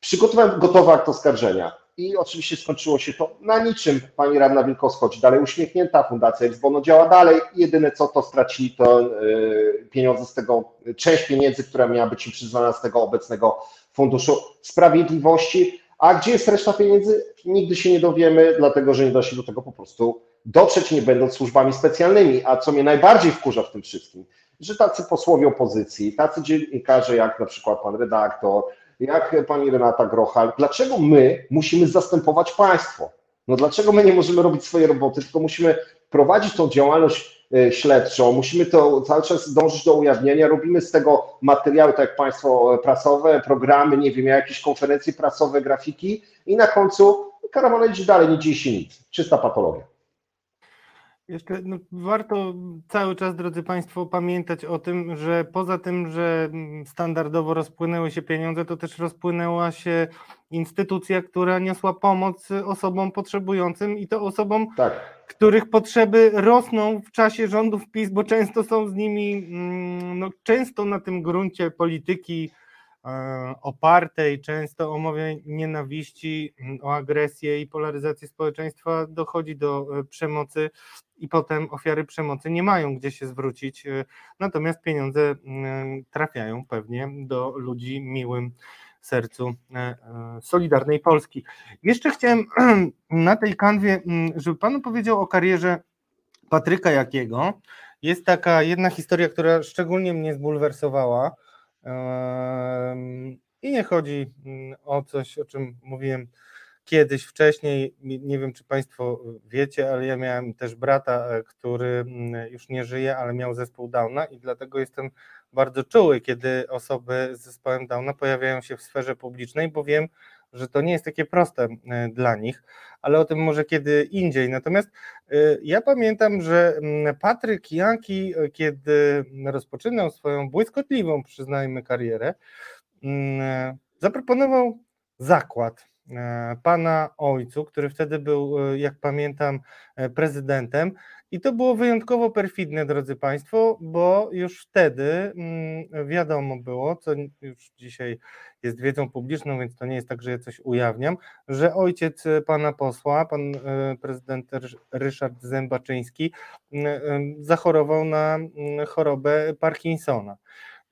Przygotowałem gotowy akt oskarżenia. I oczywiście skończyło się to na niczym. Pani radna Wilkos chodzi dalej uśmiechnięta, Fundacja Exbono działa dalej. Jedyne co to stracili to y, pieniądze z tego, część pieniędzy, która miała być im przyznana z tego obecnego Funduszu Sprawiedliwości. A gdzie jest reszta pieniędzy? Nigdy się nie dowiemy, dlatego że nie da się do tego po prostu dotrzeć, nie będąc służbami specjalnymi. A co mnie najbardziej wkurza w tym wszystkim, że tacy posłowie opozycji, tacy dziennikarze jak na przykład pan redaktor, jak pani Renata Grochal, dlaczego my musimy zastępować państwo? No dlaczego my nie możemy robić swojej roboty, tylko musimy prowadzić tą działalność e, śledczą, musimy to cały czas dążyć do ujawnienia, robimy z tego materiały, tak jak państwo, prasowe, programy, nie wiem, jakieś konferencje prasowe, grafiki i na końcu karawana idzie dalej, nie dzieje się nic. Czysta patologia. Jeszcze no, warto cały czas, drodzy Państwo, pamiętać o tym, że poza tym, że mm, standardowo rozpłynęły się pieniądze, to też rozpłynęła się instytucja, która niosła pomoc osobom potrzebującym i to osobom, tak. których potrzeby rosną w czasie rządów PiS, bo często są z nimi, mm, no, często na tym gruncie polityki e, opartej często o mowę nienawiści, mm, o agresję i polaryzację społeczeństwa dochodzi do e, przemocy i potem ofiary przemocy nie mają gdzie się zwrócić, e, natomiast pieniądze mm, trafiają pewnie do ludzi miłym sercu e, Solidarnej Polski. Jeszcze chciałem na tej kanwie, mm, żeby Panu powiedział o karierze Patryka Jakiego. Jest taka jedna historia, która szczególnie mnie zbulwersowała. I nie chodzi mm, o coś, o czym mówiłem kiedyś wcześniej. Nie wiem, czy Państwo wiecie, ale ja miałem też brata, e, który mm, już nie żyje, ale miał zespół Downa i dlatego jestem bardzo czuły, kiedy osoby z zespołem Downa pojawiają się w sferze publicznej, bo wiem, że to nie jest takie proste e, dla nich, ale o tym może kiedy indziej. Natomiast e, ja pamiętam, że mm, Patryk Jaki, e, kiedy rozpoczynał swoją błyskotliwą, przyznajmy, karierę, mm, zaproponował zakład pana ojcu, który wtedy był, e, jak pamiętam, e, prezydentem. I to było wyjątkowo perfidne, drodzy Państwo, bo już wtedy mm, wiadomo było, co już dzisiaj jest wiedzą publiczną, więc to nie jest tak, że ja coś ujawniam, że ojciec e, pana posła, pan e, prezydent Rysz- Ryszard Zębaczyński, m, e, zachorował na mm, chorobę Parkinsona.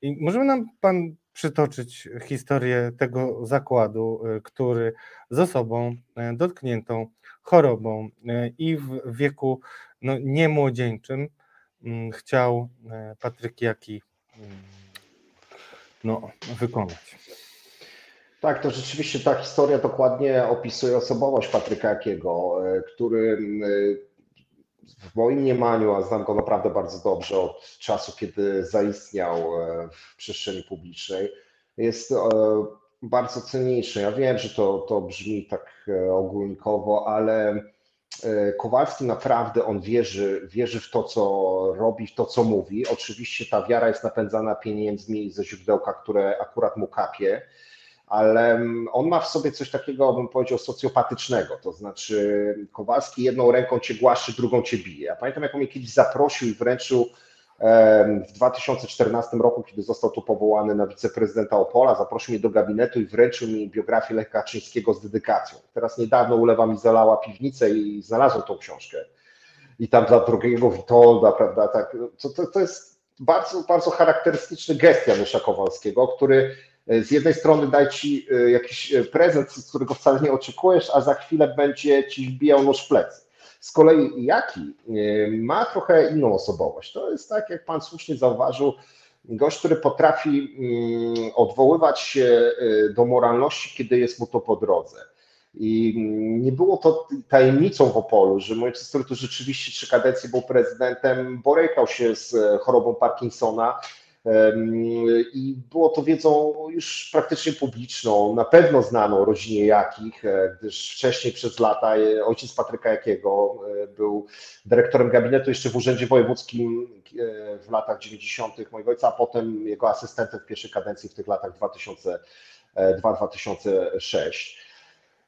I może nam pan przytoczyć historię tego zakładu, e, który z osobą e, dotkniętą chorobą e, i w wieku no, niemłodzieńczym mm, chciał Patryk Jaki mm, no, wykonać. Tak, to rzeczywiście ta historia dokładnie opisuje osobowość Patryka Jakiego, który w moim mniemaniu, a znam go naprawdę bardzo dobrze od czasu, kiedy zaistniał e, w przestrzeni publicznej, jest e, bardzo cyniczny. Ja wiem, że to, to brzmi tak e, ogólnikowo, ale Kowalski naprawdę on wierzy, wierzy w to, co robi, w to, co mówi. Oczywiście ta wiara jest napędzana pieniędzmi ze źródełka, które akurat mu kapie ale mm, on ma w sobie coś takiego, bym powiedział, socjopatycznego. To znaczy, Kowalski jedną ręką cię głaszczy, drugą cię bije. Ja pamiętam, jak on mnie kiedyś zaprosił i wręczył w 2014 roku, kiedy został tu powołany na wiceprezydenta Opola, zaprosił mnie do gabinetu i wręczył mi biografię Lecha Kaczyńskiego z dedykacją. Teraz niedawno ulewa mi zalała piwnicę i znalazłem tą książkę. I tam dla drugiego Witolda, prawda, tak, to, to, to jest bardzo, bardzo charakterystyczny gest Janusza Kowalskiego, który z jednej strony daje ci e, jakiś e, prezent, z którego wcale nie oczekujesz, a za chwilę będzie ci wbijał nóż w plecy. Z kolei Jaki e, ma trochę inną osobowość. To jest tak, jak pan słusznie zauważył, gość, który potrafi mm, odwoływać się do moralności, kiedy jest mu to po drodze. I mm, nie było to tajemnicą w Opolu, że mój który tu rzeczywiście trzy kadencje był prezydentem, borykał się z chorobą Parkinsona, i było to wiedzą już praktycznie publiczną, na pewno znaną rodzinie Jakich, e, gdyż wcześniej przez lata e, ojciec Patryka Jakiego e, był dyrektorem gabinetu jeszcze w Urzędzie Wojewódzkim w latach 90. mojego ojca, a potem jego asystentem w pierwszej kadencji w tych latach 2002-2006.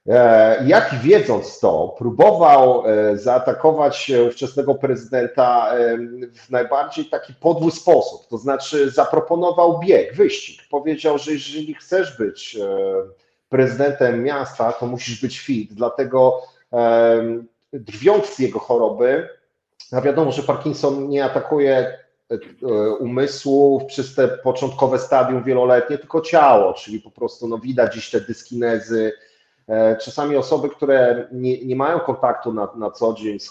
E, Jak wiedząc to, próbował e, zaatakować ówczesnego prezydenta e, w najbardziej taki podły sposób. To znaczy, zaproponował bieg, wyścig. Powiedział, że jeżeli chcesz być prezydentem miasta, to musisz być fit. Dlatego drwiąc z jego choroby, a wiadomo, że Parkinson nie atakuje umysłu przez te początkowe stadium wieloletnie, tylko ciało, czyli po prostu no, widać gdzieś te dyskinezy, Czasami osoby, które nie, nie mają kontaktu na, na co dzień z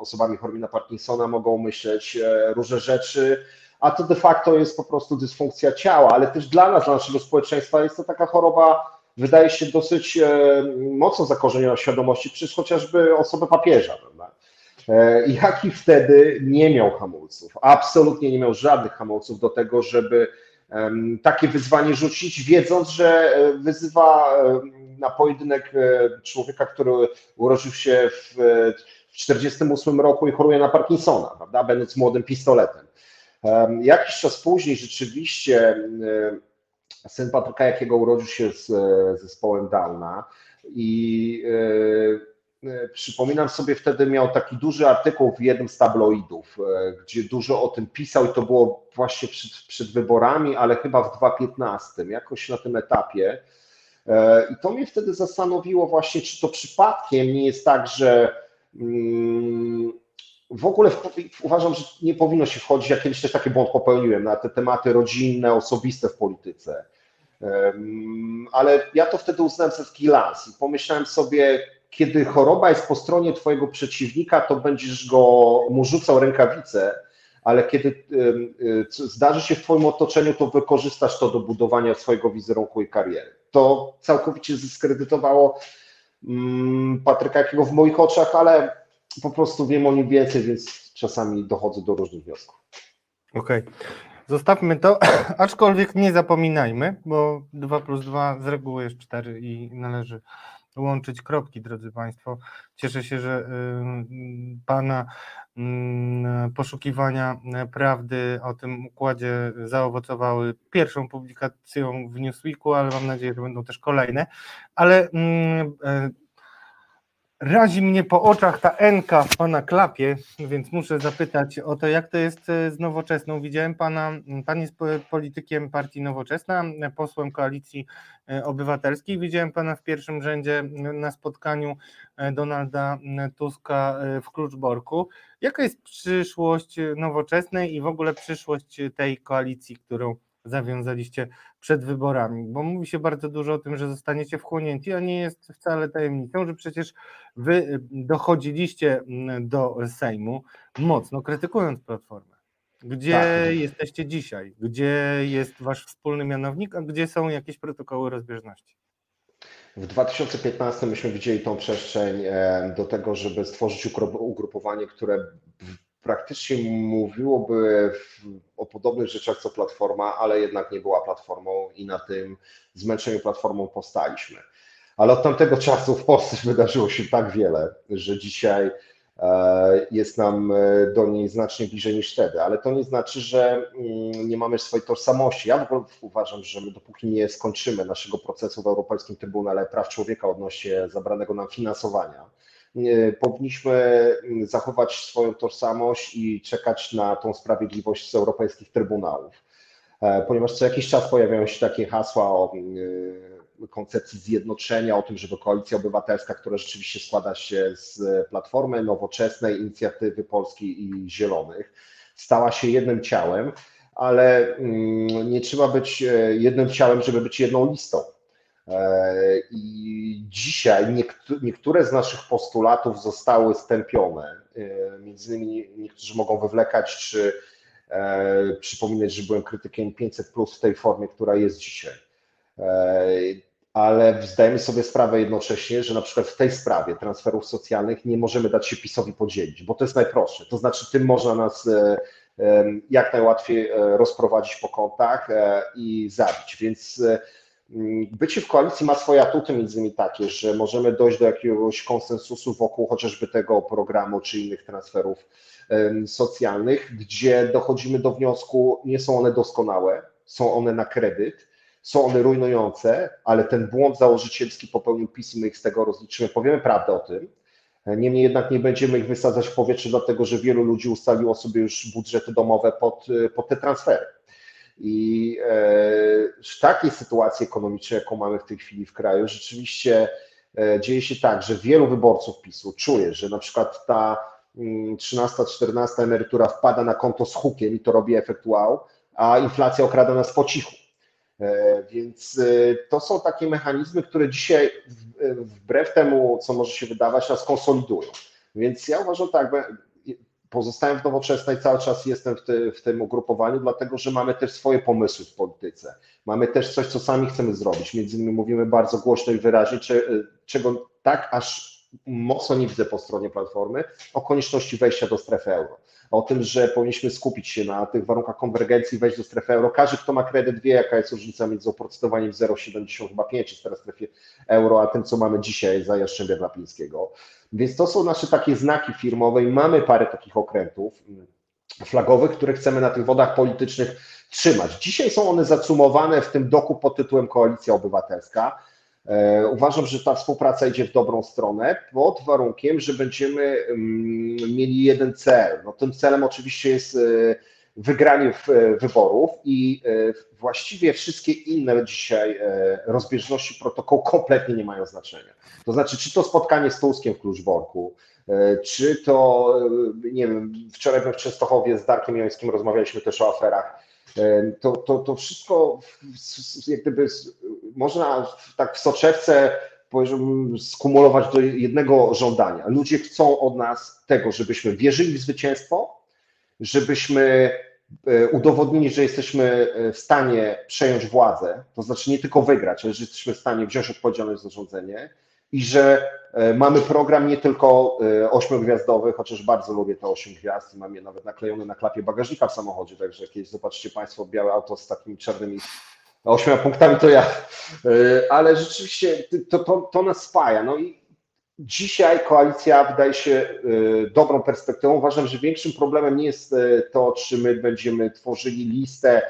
osobami chorymi na Parkinsona, mogą myśleć różne rzeczy, a to de facto jest po prostu dysfunkcja ciała, ale też dla nas, dla naszego społeczeństwa jest to taka choroba, wydaje się dosyć mocno zakorzeniona w świadomości, przez chociażby osobę papieża. Prawda? Jaki wtedy nie miał hamulców, absolutnie nie miał żadnych hamulców do tego, żeby takie wyzwanie rzucić, wiedząc, że wyzywa na pojedynek człowieka, który urodził się w 1948 roku i choruje na Parkinsona, prawda, będąc młodym pistoletem. Jakiś czas później rzeczywiście syn Patryka Jakiego urodził się z zespołem Downa i przypominam sobie, wtedy miał taki duży artykuł w jednym z tabloidów, gdzie dużo o tym pisał i to było właśnie przed, przed wyborami, ale chyba w 2015, jakoś na tym etapie. I to mnie wtedy zastanowiło właśnie, czy to przypadkiem nie jest tak, że mm, w ogóle uważam, że nie powinno się wchodzić, ja kiedyś też taki błąd popełniłem, na te tematy rodzinne, osobiste w polityce. Ale ja to wtedy uznałem za taki lans i pomyślałem sobie, kiedy choroba jest po stronie twojego przeciwnika, to będziesz go mu rzucał rękawice, ale kiedy zdarzy się w twoim otoczeniu, to wykorzystasz to do budowania swojego wizerunku i kariery. To całkowicie zdyskredytowało mm, Patryka Jakiego w moich oczach, ale po prostu wiem o nim więcej, więc czasami dochodzę do różnych wniosków. Okej. Okay. Zostawmy to, aczkolwiek nie zapominajmy, bo 2 plus 2 z reguły jest 4 i należy łączyć kropki, drodzy Państwo. Cieszę się, że Pana poszukiwania prawdy o tym układzie zaowocowały pierwszą publikacją w Newsweeku, ale mam nadzieję, że będą też kolejne. Ale e, Razi mnie po oczach ta Enka w pana klapie, więc muszę zapytać o to, jak to jest e, z nowoczesną. Widziałem pana, pan jest politykiem partii Nowoczesna, posłem koalicji e, obywatelskiej. Widziałem pana w pierwszym rzędzie na spotkaniu e, Donalda Tuska w Kluczborku. Jaka jest przyszłość nowoczesnej i w ogóle przyszłość tej koalicji, którą zawiązaliście przed wyborami, bo mówi się bardzo dużo o tym, że zostaniecie wchłonięci, a nie jest wcale tajemnicą, że przecież wy y, dochodziliście mm, do Sejmu mocno krytykując Platformę. Gdzie tak. jesteście dzisiaj? Gdzie jest wasz wspólny mianownik, a gdzie są jakieś protokoły rozbieżności? W 2015 myśmy widzieli tą przestrzeń do tego, żeby stworzyć ugrupowanie, które praktycznie mówiłoby o podobnych rzeczach co Platforma, ale jednak nie była Platformą i na tym zmęczeniu Platformą powstaliśmy. Ale od tamtego czasu w Polsce wydarzyło się tak wiele, że dzisiaj e, jest nam e, do niej znacznie bliżej niż wtedy, ale to nie znaczy, że mm, nie mamy swojej tożsamości. Ja w ogóle uważam, że my dopóki nie skończymy naszego procesu w Europejskim Trybunale Praw Człowieka odnośnie zabranego nam finansowania, powinniśmy mm, zachować swoją tożsamość i czekać na tą sprawiedliwość z europejskich trybunałów. E, ponieważ co jakiś czas pojawiają się takie hasła o mm, koncepcji zjednoczenia, o tym, żeby koalicja obywatelska, która rzeczywiście składa się z Platformy Nowoczesnej, Inicjatywy Polskiej i Zielonych, stała się jednym ciałem, ale mm, nie trzeba być e, jednym ciałem, żeby być jedną listą. E, I dzisiaj niektóre z naszych postulatów zostały stępione. E, między innymi niektórzy mogą wywlekać czy e, przypominać, że byłem krytykiem 500 plus w tej formie, która jest dzisiaj. Ale zdajemy sobie sprawę jednocześnie, że na przykład w tej sprawie transferów socjalnych nie możemy dać się PiSowi podzielić, bo to jest najprostsze. To znaczy, tym można nas jak najłatwiej rozprowadzić po kątach i zabić. Więc Bycie w koalicji ma swoje atuty, między innymi takie, że możemy dojść do jakiegoś konsensusu wokół chociażby tego programu czy innych transferów socjalnych, gdzie dochodzimy do wniosku, nie są one doskonałe, są one na kredyt, są one rujnujące, ale ten błąd założycielski popełnił PiS i my ich z tego rozliczymy. Powiemy prawdę o tym. Niemniej jednak nie będziemy ich wysadzać w powietrze, dlatego że wielu ludzi ustaliło sobie już budżety domowe pod, pod te transfery. I e, w takiej sytuacji ekonomicznej, jaką mamy w tej chwili w kraju, rzeczywiście e, dzieje się tak, że wielu wyborców PiSu czuje, że na przykład ta 13-14 mm, emerytura wpada na konto z hukiem i to robi efekt wow, a inflacja okrada nas po cichu. E, więc to są takie mechanizmy, które dzisiaj, wbrew temu, co może się wydawać, nas konsolidują. Więc ja uważam tak, pozostałem w nowoczesnej, cały czas jestem w, ty, w, tym ugrupowaniu, dlatego że mamy też swoje pomysły w polityce. Mamy też coś, co sami chcemy zrobić. Między innymi mówimy bardzo głośno i wyraźnie, czego tak aż mocno nie widzę po stronie Platformy, o konieczności wejścia do strefy euro. O tym, że powinniśmy skupić się na tych warunkach konwergencji, wejść do strefy euro. Każdy, kto ma kredyt, wie, jaka jest różnica między oprocentowaniem 0,70 chyba 5 w strefie euro, a tym, co mamy dzisiaj za Jastrzębia Glapińskiego. Więc to są nasze takie znaki firmowe i mamy parę takich okrętów flagowych, które chcemy na tych wodach politycznych trzymać. Dzisiaj są one zacumowane w tym doku pod tytułem Koalicja Obywatelska. E, uważam, że ta współpraca idzie w dobrą stronę, pod warunkiem, że będziemy mm, mieli jeden cel. No, tym celem oczywiście jest wygranie w, wyborów i właściwie wszystkie inne dzisiaj rozbieżności protokołu kompletnie nie mają znaczenia. To znaczy, czy to spotkanie z Tuskiem w Kluczborku, czy to, nie wiem, wczoraj w Częstochowie z Darkiem Jońskim rozmawialiśmy też o aferach, to, to, to wszystko jak gdyby można tak w soczewce skumulować do jednego żądania. Ludzie chcą od nas tego, żebyśmy wierzyli w zwycięstwo, żebyśmy e, udowodnili, że jesteśmy e, w stanie przejąć władzę, to znaczy nie tylko wygrać, ale że jesteśmy w stanie wziąć odpowiedzialność za rządzenie i że e, mamy program nie tylko ośmiogwiazdowy, chociaż bardzo lubię te osiem gwiazd i mam je nawet naklejone na klapie bagażnika w samochodzie, także jakieś zobaczycie Państwo białe auto z takimi czarnymi ośmioma punktami to ja. E, ale rzeczywiście to, to, to nas spaja. No i dzisiaj koalicja wydaje się e, dobrą perspektywą. Uważam, że większym problemem nie jest e, to, czy my będziemy tworzyli listę,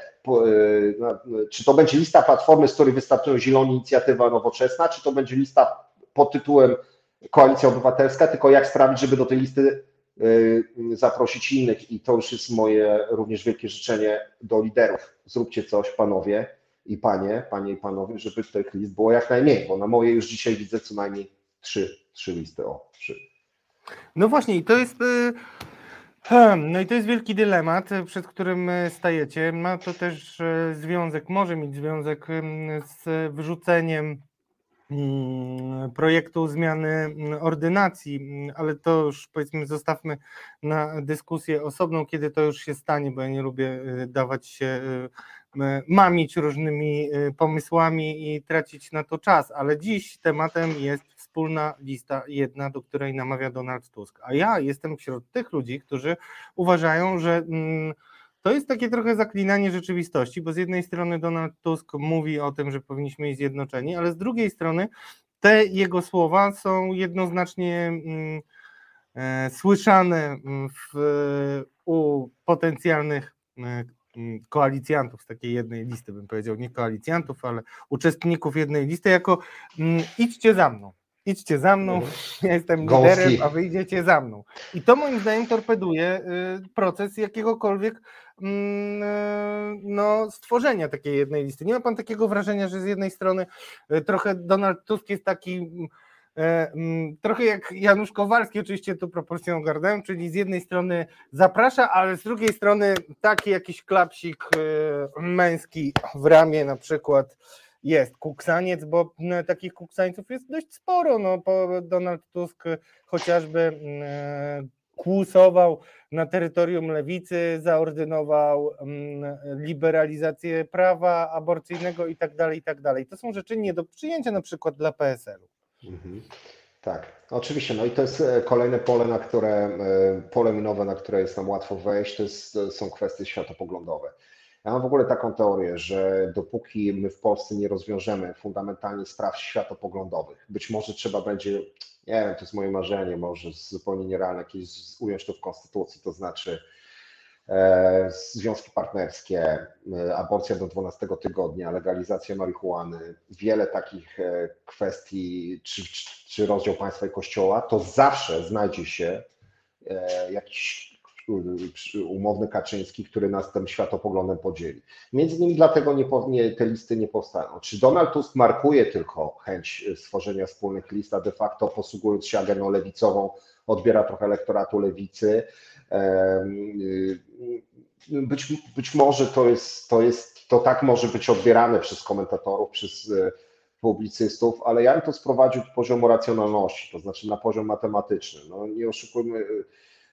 czy to będzie lista platformy, z której wystartują Zieloni Inicjatywa Nowoczesna, czy to będzie lista pod tytułem Koalicja Obywatelska, tylko jak sprawić, żeby do tej listy zaprosić innych i to już jest moje również wielkie życzenie do liderów. Zróbcie coś, panowie, i panie, panie i panowie, żeby tych list było jak najmniej, bo na moje już dzisiaj widzę co najmniej trzy, trzy listy, o, trzy. No właśnie i to jest... Y, hmm, no i to jest wielki dylemat, przed którym y, stajecie. Ma to też y, związek, może mieć związek z wyrzuceniem projektu zmiany mm, ordynacji, mm, ale to już powiedzmy zostawmy na dyskusję osobną, kiedy to już się stanie, bo ja nie lubię dawać się E, mamić różnymi e, pomysłami i tracić na to czas, ale dziś tematem jest wspólna lista jedna, do której namawia Donald Tusk. A ja jestem wśród tych ludzi, którzy uważają, że mm, to jest takie trochę zaklinanie rzeczywistości, bo z jednej strony Donald Tusk mówi o tym, że powinniśmy być zjednoczeni, ale z drugiej strony te jego słowa są jednoznacznie mm, e, słyszane mm, w, u potencjalnych Mm, koalicjantów z takiej jednej listy, bym powiedział, nie koalicjantów, ale uczestników jednej listy, jako idźcie za mną, idźcie za mną, mhm. ja jestem liderem, a wy idziecie za mną. I to moim zdaniem torpeduje y, proces jakiegokolwiek no, stworzenia takiej jednej listy. Nie ma pan takiego wrażenia, że z jednej strony y, trochę Donald Tusk jest taki E, mm, trochę jak Janusz Kowalski, oczywiście tu proporcją ogarnąłem, czyli z jednej strony zaprasza, ale z drugiej strony taki jakiś klapsik e, męski w ramię na przykład jest kuksaniec, bo no, takich kuksańców jest dość sporo. No, Donald Tusk chociażby mm, e, kłusował na terytorium lewicy, zaordynował mm, liberalizację prawa aborcyjnego i tak dalej, i tak dalej. To są rzeczy nie do przyjęcia na przykład dla PSL-u. Mhm. Tak, oczywiście. No i to jest e, kolejne pole, na które, e, pole minowe, na które jest nam łatwo wejść, to jest, są kwestie światopoglądowe. Ja mam w ogóle taką teorię, że dopóki my w Polsce nie rozwiążemy fundamentalnie spraw światopoglądowych, być może trzeba będzie, nie wiem, to jest moje marzenie, może zupełnie nierealne, jakieś ująć to w konstytucji, to znaczy E, związki partnerskie, e, aborcja do 12 tygodnia, legalizacja marihuany, wiele takich e, kwestii, czy, czy rozdział państwa i kościoła, to zawsze znajdzie się jakiś umowny Kaczyński, który nas tym światopoglądem podzieli. Między innymi dlatego nie, nie, te listy nie powstają. Czy Donald Tusk markuje tylko chęć stworzenia wspólnych list, a de facto posługując się agendą lewicową, odbiera trochę elektoratu lewicy, Y, być, być może to jest, to jest, to tak może być odbierane przez komentatorów, przez y, publicystów, ale ja bym to sprowadził do poziomu racjonalności, to znaczy na poziom matematyczny. No, nie oszukujmy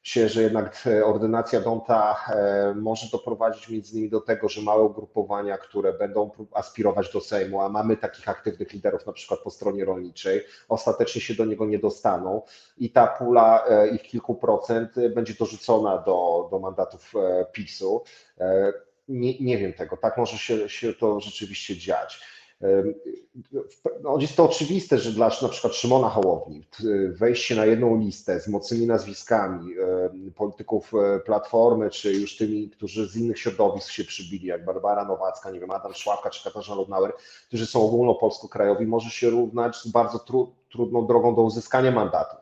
się, że jednak e, ordynacja Donta e, może doprowadzić między innymi do tego, że małe ugrupowania, które będą aspirować do Sejmu, a mamy takich aktywnych liderów na przykład po stronie rolniczej, ostatecznie się do niego nie dostaną i ta pula e, ich kilku procent będzie dorzucona do, do mandatów PiSu. Nie, nie wiem tego, tak może się, się to rzeczywiście dziać. No, jest to oczywiste, że dla na przykład Szymona Hołowni wejście na jedną listę z mocnymi nazwiskami polityków e, Platformy, czy już tymi, którzy z innych środowisk się przybili, jak Barbara Nowacka, nie wiem, Adam Szłapka czy Katarzyna Lubnauer, którzy są ogólnopolsko-krajowi, może się równać z bardzo tru, trudną drogą do uzyskania mandatów.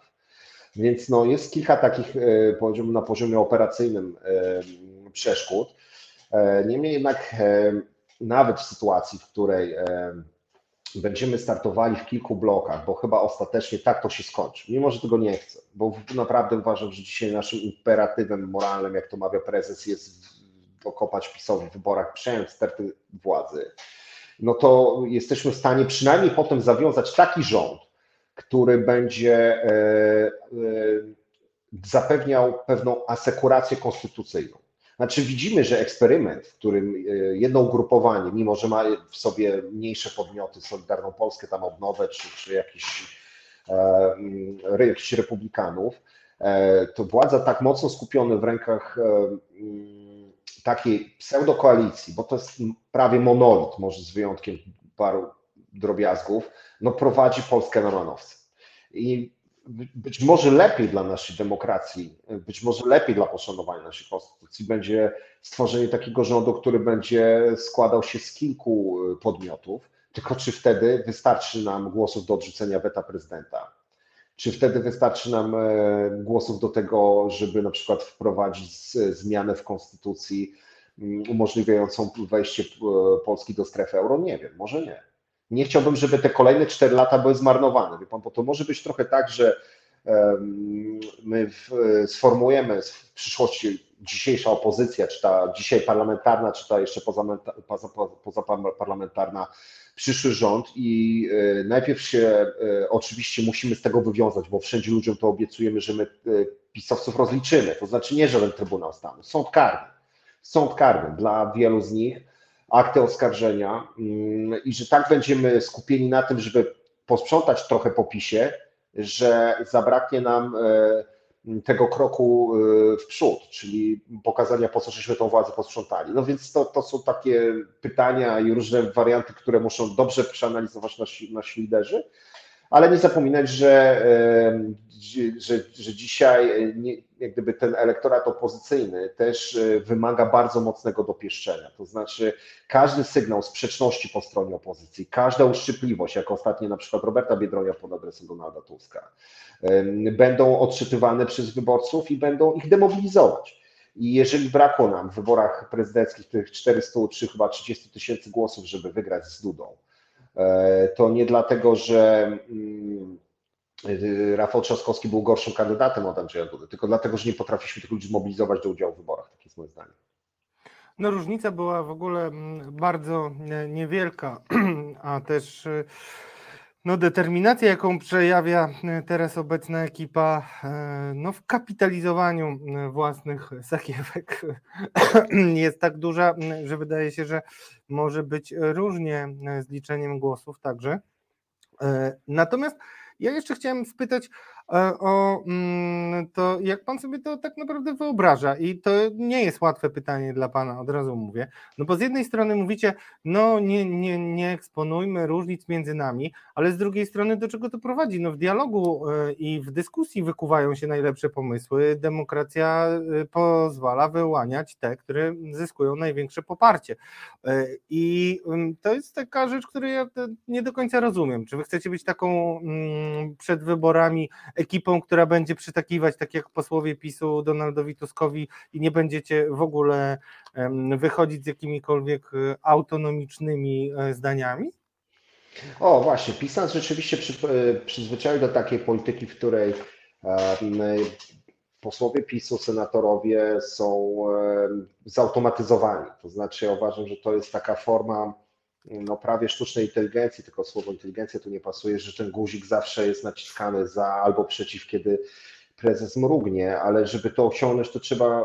Więc no, jest kilka takich, e, poziom, na poziomie operacyjnym przeszkód. E, Niemniej jednak nawet w sytuacji, w której będziemy startowali w kilku blokach, bo chyba ostatecznie tak to się skończy, mimo że tego nie chcę, bo naprawdę uważam, że dzisiaj naszym imperatywem moralnym, jak to mawia prezes, jest dokopać PiSowi w wyborach, przejąć sterty władzy, no to jesteśmy w stanie przynajmniej potem zawiązać taki rząd, który będzie e, e, zapewniał pewną asekurację konstytucyjną. Znaczy widzimy, że eksperyment, w którym e, jedno ugrupowanie, mimo że ma w sobie mniejsze podmioty, Solidarną Polskę, tam odnowę, czy, czy jakiś, e, mm, republikanów, e, to władza tak mocno skupiona w rękach e, mm, takiej pseudokoalicji, bo to jest prawie monolit, może z wyjątkiem paru drobiazgów, no prowadzi Polskę na manowce. I być może lepiej dla naszej demokracji, być może lepiej dla poszanowania naszej konstytucji będzie stworzenie takiego rządu, który będzie składał się z kilku y, podmiotów, tylko czy wtedy wystarczy nam głosów do odrzucenia weta prezydenta? Czy wtedy wystarczy nam e, głosów do tego, żeby na przykład wprowadzić zmianę w konstytucji mm, umożliwiającą wejście e, Polski do strefy euro? Nie wiem, może nie. Nie chciałbym, żeby te kolejne 4 lata były zmarnowane, wie pan, bo to może być trochę tak, że my sformułujemy w przyszłości dzisiejsza opozycja, czy ta dzisiaj parlamentarna, czy ta jeszcze pozaparlamentarna, przyszły rząd i e, najpierw się e, oczywiście musimy z tego wywiązać, bo wszędzie ludziom to obiecujemy, że my e, pisowców rozliczymy, to znaczy nie żaden Trybunał Stanu, sąd karny. Sąd karny dla wielu z nich, akty oskarżenia mm, i że tak będziemy skupieni na tym, żeby posprzątać trochę po PiSie, że zabraknie nam e, tego kroku e, w przód, czyli pokazania, po co żeśmy tą władzę posprzątali. No więc to, to są takie pytania i różne warianty, które muszą dobrze przeanalizować nasi, nasi liderzy, ale nie zapominać, że, e, że, że dzisiaj nie, jak gdyby ten elektorat opozycyjny też e, wymaga bardzo mocnego dopieszczenia. To znaczy każdy sygnał sprzeczności po stronie opozycji, każda uszczypliwość, jak ostatnio na przykład Roberta Biedronia pod adresem Donalda Tuska, będą odczytywane przez wyborców i będą ich demobilizować. I jeżeli brakło nam w wyborach prezydenckich tych 400 czy chyba 30 tysięcy głosów, żeby wygrać z Dudą, e, to nie dlatego, że mm, Rafał Trzaskowski był gorszym kandydatem od Andrzeja Dudy, tylko dlatego, że nie potrafiliśmy tych ludzi zmobilizować do udziału w wyborach. Takie jest moje zdanie. No różnica była w ogóle mm, bardzo e, niewielka, a też e, no, determinacja, jaką przejawia e, teraz obecna ekipa no, w kapitalizowaniu własnych sakiewek jest tak duża, że wydaje się, że może być różnie z liczeniem głosów także. Natomiast ja jeszcze chciałem spytać o mm, to, jak pan sobie to tak naprawdę wyobraża. I to nie jest łatwe pytanie dla pana, od razu mówię. No bo z jednej strony mówicie, no nie, nie, nie eksponujmy różnic między nami, ale z drugiej strony do czego to prowadzi? No w dialogu e, i w dyskusji wykuwają się najlepsze pomysły. Demokracja e, pozwala wyłaniać te, które zyskują największe poparcie. E, I ym, to jest taka rzecz, której ja e, nie do końca rozumiem. Czy wy chcecie być taką mm, przed wyborami ekipą, która będzie przytakiwać, tak jak posłowie PiSu Donaldowi Tuskowi i nie będziecie w ogóle wychodzić z jakimikolwiek e, autonomicznymi e, zdaniami? O, właśnie, PiS rzeczywiście przy, e, przyzwyczaił do takiej polityki, w której posłowie PiSu, senatorowie są zautomatyzowani. To znaczy, ja uważam, że to jest taka forma no, prawie sztucznej inteligencji, tylko słowo inteligencja tu nie pasuje, że ten guzik zawsze jest naciskany za albo przeciw, kiedy prezes mrugnie, ale żeby to osiągnąć, to trzeba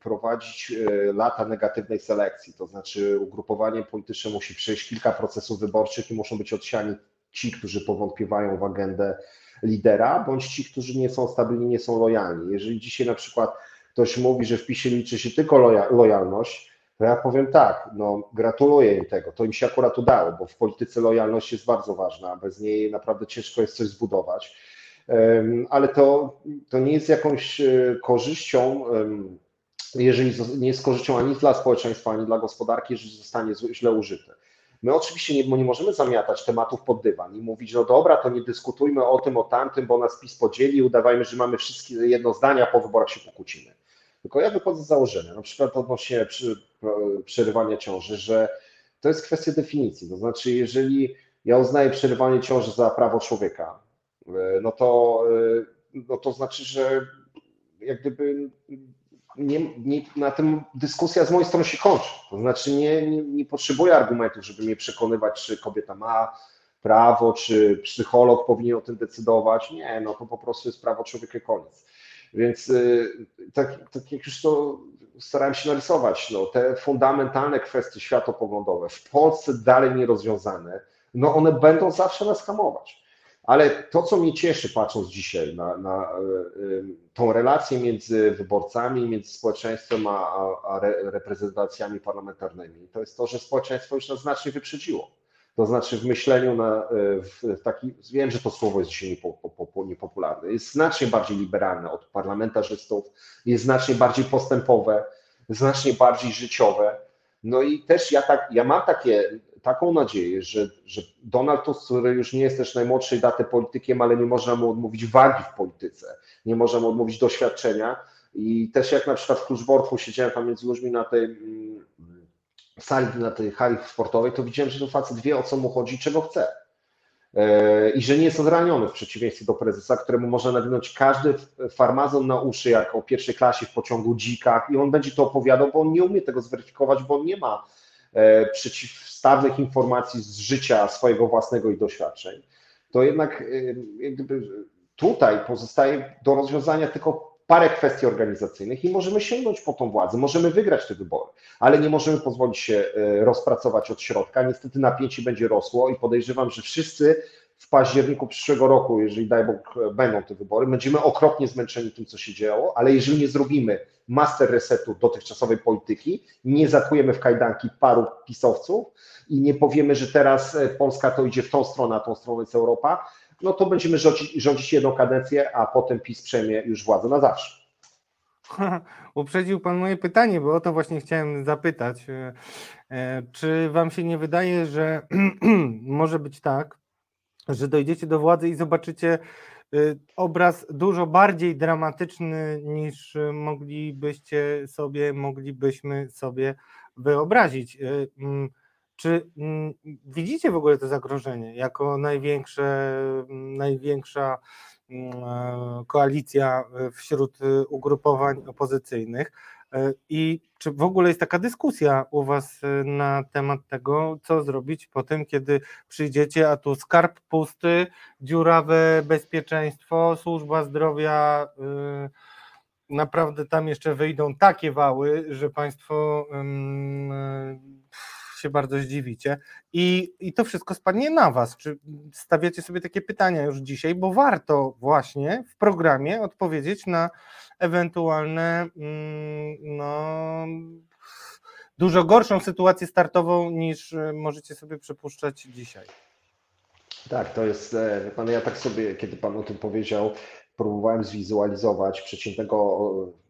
prowadzić e, lata negatywnej selekcji, to znaczy ugrupowanie polityczne musi przejść kilka procesów wyborczych i muszą być odsiani ci, którzy powątpiewają w agendę lidera, bądź ci, którzy nie są stabilni, nie są lojalni. Jeżeli dzisiaj na przykład ktoś mówi, że w PiSie liczy się tylko loja, lojalność, to ja powiem tak, no gratuluję im tego, to im się akurat udało, bo w polityce lojalność jest bardzo ważna, bez niej naprawdę ciężko jest coś zbudować, ale to, to nie jest jakąś e, korzyścią, jeżeli nie jest korzyścią ani dla społeczeństwa, ani dla gospodarki, jeżeli zostanie źle użyte. My oczywiście nie, nie możemy zamiatać tematów pod dywan i mówić, no dobra, to nie dyskutujmy o tym, o tamtym, bo nas PiS podzieli, udawajmy, że mamy wszystkie jedno zdanie, a po wyborach się pokłócimy. Tylko ja wychodzę z założenia, na przykład odnośnie przy przerywania ciąży, że to jest kwestia definicji. To znaczy, jeżeli ja uznaję przerywanie ciąży za prawo człowieka, e, no to, e, no to znaczy, że jak gdyby nie, nie, na tym dyskusja z mojej strony się kończy. To znaczy nie, nie, nie potrzebuję argumentów, żeby mnie przekonywać, czy kobieta ma prawo, czy psycholog powinien o tym decydować. Nie, no to po prostu jest prawo człowieka koniec. Więc y, tak, tak jak już to starałem się narysować, no, te fundamentalne kwestie światopoglądowe w Polsce dalej nierozwiązane, no one będą zawsze nas hamować. Ale to, co mnie cieszy, patrząc dzisiaj na, na y, y, tą relację między wyborcami, między społeczeństwem a, a, a re, reprezentacjami parlamentarnymi, to jest to, że społeczeństwo już nas znacznie wyprzedziło. To znaczy w myśleniu na y, w taki, wiem, że to słowo jest dzisiaj niepo, po, po, niepopularne, jest znacznie bardziej liberalne od parlamentarzystów, jest znacznie bardziej postępowe, znacznie bardziej życiowe. No i też ja, tak, ja mam takie, taką nadzieję, że, że Donald Tusk, który już nie jest też najmłodszej daty politykiem, ale nie można mu odmówić wagi w polityce, nie można mu odmówić doświadczenia. I też jak na przykład w Kluczborku siedziałem tam między ludźmi na tej mm, sali, na tej hali sportowej, to widziałem, że ten facet wie o co mu chodzi, czego chce. E, I że nie jest zraniony w przeciwieństwie do prezesa, któremu można nawinąć każdy farmazon na uszy, jak o pierwszej klasie w pociągu dzikach, i on będzie to opowiadał, bo on nie umie tego zweryfikować, bo on nie ma e, przeciwstawnych informacji z życia swojego własnego i doświadczeń. To jednak e, tutaj pozostaje do rozwiązania tylko parę kwestii organizacyjnych i możemy sięgnąć po tą władzę, możemy wygrać te wybory, ale nie możemy pozwolić się rozpracować od środka. Niestety napięcie będzie rosło i podejrzewam, że wszyscy w październiku przyszłego roku, jeżeli daj Bóg będą te wybory, będziemy okropnie zmęczeni tym, co się działo, ale jeżeli nie zrobimy master resetu dotychczasowej polityki, nie zakujemy w kajdanki paru pisowców i nie powiemy, że teraz Polska to idzie w tą stronę, a tą stroną jest Europa, no to będziemy rządzić, rządzić jedną kadencję, a potem PiS przejmie już władzę na zawsze. Uprzedził Pan moje pytanie, bo o to właśnie chciałem zapytać. Czy Wam się nie wydaje, że może być tak, że dojdziecie do władzy i zobaczycie obraz dużo bardziej dramatyczny niż moglibyście sobie, moglibyśmy sobie wyobrazić? Czy widzicie w ogóle to zagrożenie jako największe, największa koalicja wśród ugrupowań opozycyjnych? I czy w ogóle jest taka dyskusja u Was na temat tego, co zrobić po tym, kiedy przyjdziecie, a tu skarb pusty, dziurawe bezpieczeństwo, służba zdrowia, naprawdę tam jeszcze wyjdą takie wały, że Państwo się bardzo zdziwicie i, i to wszystko spadnie na Was. Czy stawiacie sobie takie pytania już dzisiaj, bo warto właśnie w programie odpowiedzieć na ewentualne no, dużo gorszą sytuację startową niż możecie sobie przypuszczać dzisiaj. Tak, to jest, pan, ja tak sobie, kiedy Pan o tym powiedział, próbowałem zwizualizować przeciętnego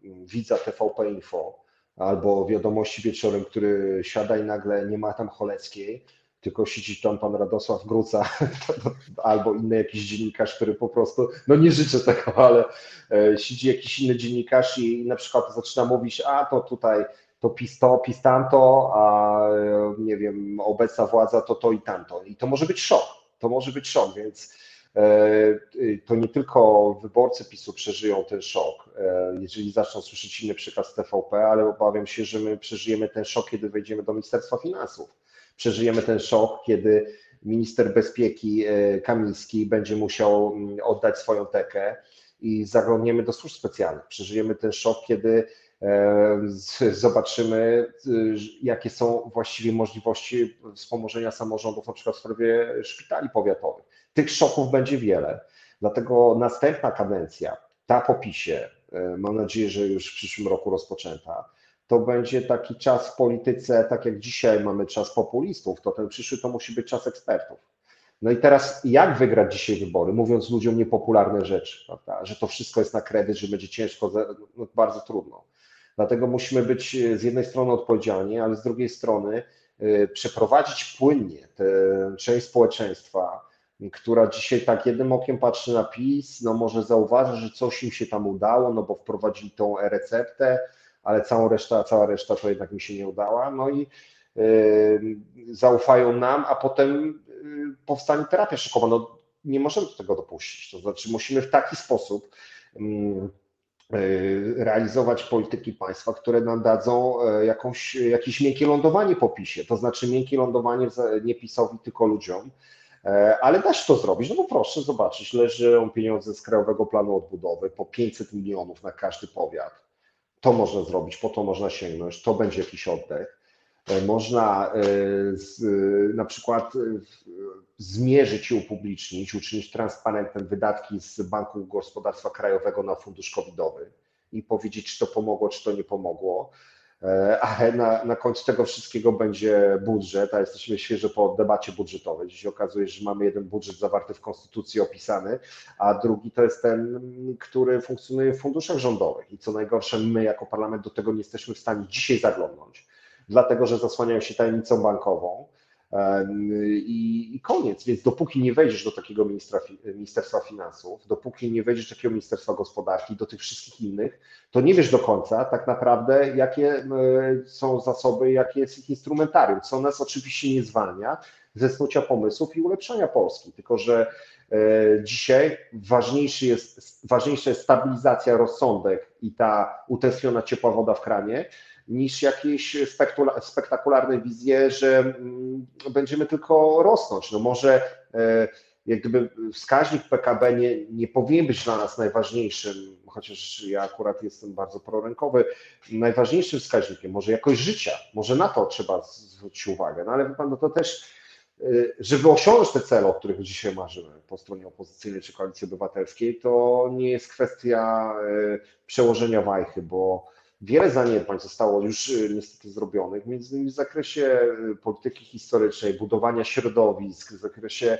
widza TVP Info, albo wiadomości wieczorem, który siada i nagle nie ma tam Choleckiej, tylko siedzi tam pan Radosław Gruca albo inny jakiś dziennikarz, który po prostu, no nie życzę tego, ale siedzi jakiś inny dziennikarz i na przykład zaczyna mówić, a to tutaj to PiS to, PiS tamto, a nie wiem, obecna władza to to i tamto. I to może być szok, to może być szok, więc to nie tylko wyborcy PiSu przeżyją ten szok, jeżeli zaczną słyszeć inny przekaz TVP, ale obawiam się, że my przeżyjemy ten szok, kiedy wejdziemy do Ministerstwa Finansów. Przeżyjemy ten szok, kiedy minister bezpieki Kamiński będzie musiał oddać swoją tekę i zaglądniemy do służb specjalnych. Przeżyjemy ten szok, kiedy zobaczymy, jakie są właściwie możliwości wspomożenia samorządów, na przykład w sprawie szpitali powiatowych. Tych szoków będzie wiele, dlatego następna kadencja, ta po PiSie, mam nadzieję, że już w przyszłym roku rozpoczęta, to będzie taki czas w polityce, tak jak dzisiaj mamy czas populistów, to ten przyszły to musi być czas ekspertów. No i teraz jak wygrać dzisiaj wybory, mówiąc ludziom niepopularne rzeczy, prawda? że to wszystko jest na kredyt, że będzie ciężko, no bardzo trudno. Dlatego musimy być z jednej strony odpowiedzialni, ale z drugiej strony przeprowadzić płynnie tę część społeczeństwa, która dzisiaj tak jednym okiem patrzy na PiS, no może zauważy, że coś im się tam udało, no bo wprowadzili tą e-receptę, ale całą reszta, cała reszta to jednak mi się nie udała. No i y, zaufają nam, a potem y, powstanie terapia szokowa. No, nie możemy do tego dopuścić. To znaczy, musimy w taki sposób mm, y, realizować polityki państwa, które nam dadzą e, jakąś, jakieś miękkie lądowanie po PiSie. To znaczy miękkie lądowanie nie PiSowi, tylko ludziom. E, Ale da się to zrobić, no bo proszę zobaczyć, leżą pieniądze z Krajowego Planu Odbudowy po 500 milionów na każdy powiat. To można zrobić, po to można sięgnąć, to będzie jakiś oddech. E, Można e, z, na przykład zmierzyć i upublicznić, uczynić transparentnym wydatki z Banku Gospodarstwa Krajowego na fundusz covidowy i powiedzieć, czy to pomogło, czy to nie pomogło. E, Ale na, na końcu tego wszystkiego będzie budżet, a jesteśmy świeżo po debacie budżetowej. Dziś okazuje się, że mamy jeden budżet zawarty w Konstytucji opisany, a drugi to jest ten, który funkcjonuje w funduszach rządowych. I co najgorsze, my jako parlament do tego nie jesteśmy w stanie dzisiaj zaglądnąć, dlatego że zasłaniają się tajemnicą bankową. I, I koniec. Więc dopóki nie wejdziesz do takiego ministra, Ministerstwa Finansów, dopóki nie wejdziesz do takiego Ministerstwa Gospodarki, do tych wszystkich innych, to nie wiesz do końca tak naprawdę, jakie e, są zasoby, jakie jest ich instrumentarium, co nas oczywiście nie zwalnia ze snucia pomysłów i ulepszania Polski, tylko że e, dzisiaj ważniejszy jest, ważniejsza jest stabilizacja, rozsądek i ta utęskniona ciepła woda w kranie, niż jakieś spektakularne wizje, że mm, będziemy tylko rosnąć. No może e, jak gdyby wskaźnik PKB nie, nie powinien być dla nas najważniejszym, chociaż ja akurat jestem bardzo prorynkowy, najważniejszym wskaźnikiem, może jakość życia, może na to trzeba zwrócić uwagę, no ale pan, no to też, y, żeby osiągnąć te cele, o których dzisiaj marzymy po stronie opozycyjnej czy koalicji obywatelskiej, to nie jest kwestia y, przełożenia wajchy, bo wiele zaniedbań zostało już y, niestety zrobionych, między innymi w zakresie y, polityki historycznej, budowania środowisk, w zakresie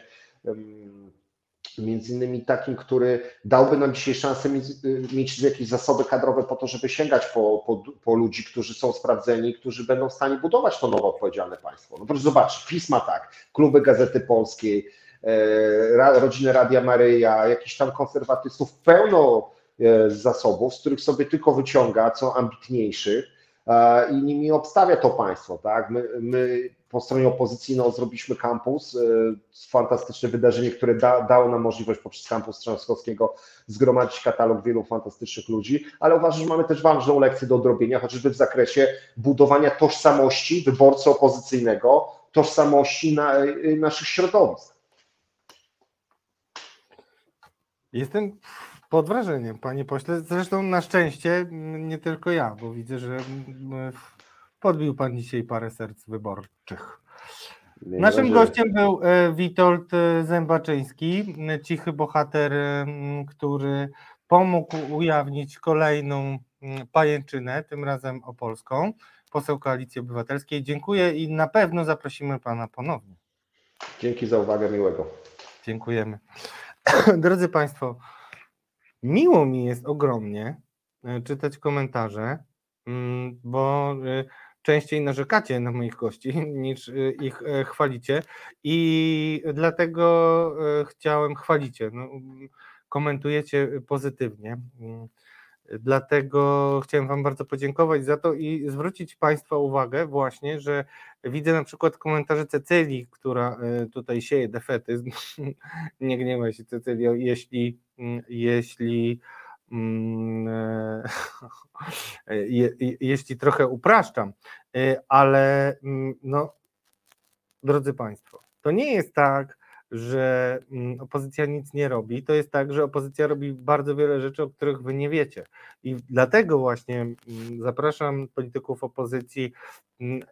między innymi takim, który dałby nam dzisiaj szansę mieć, y, mieć jakieś zasoby kadrowe po to, żeby sięgać po, po, po ludzi, którzy są sprawdzeni, którzy będą w stanie budować to nowe odpowiedzialne państwo. No proszę zobaczyć, PiS ma tak, kluby Gazety Polskiej, e, rodziny Radia Maryja, jakichś tam konserwatystów, pełno e, zasobów, z których sobie tylko wyciąga, co ambitniejszych e, i nimi obstawia to państwo, tak? My, my po stronie opozycyjnej no, zrobiliśmy kampus, e, fantastyczne wydarzenie, które da, dało nam możliwość poprzez kampus Trzaskowskiego zgromadzić katalog wielu fantastycznych ludzi, ale uważam, że mamy też ważną lekcję do odrobienia, chociażby w zakresie budowania tożsamości wyborcy opozycyjnego, tożsamości na, e, naszych środowisk. Jestem pod wrażeniem, panie pośle. Zresztą na szczęście nie tylko ja, bo widzę, że podbił pan dzisiaj parę serc wyborczych. Naszym gościem był e, Witold e, Zębaczyński, cichy bohater, który pomógł ujawnić kolejną pajęczynę, tym razem opolską, poseł Koalicji Obywatelskiej. Dziękuję i na pewno zaprosimy pana ponownie. Dzięki za uwagę, miłego. Dziękujemy. Drodzy Państwo, miło mi jest ogromnie e, czytać komentarze, mm, bo e, częściej narzekacie na moich gości niż e, ich chwalicie i dlatego chciałem chwalicie. No, mm, komentujecie pozytywnie. Dlatego chciałem Wam bardzo podziękować za to i zwrócić Państwa uwagę właśnie, że widzę na przykład komentarze Cecylii, która e, tutaj sieje defetyzm. Nie gniewaj się Cecylio, jeśli, mm, jeśli mm, e, je- jeśli trochę upraszczam, e, ale mm, no, drodzy Państwo, to nie jest tak, że mm, opozycja nic nie robi. To jest tak, że opozycja robi bardzo wiele rzeczy, o których wy nie wiecie. I dlatego właśnie mm, zapraszam polityków opozycji, mm,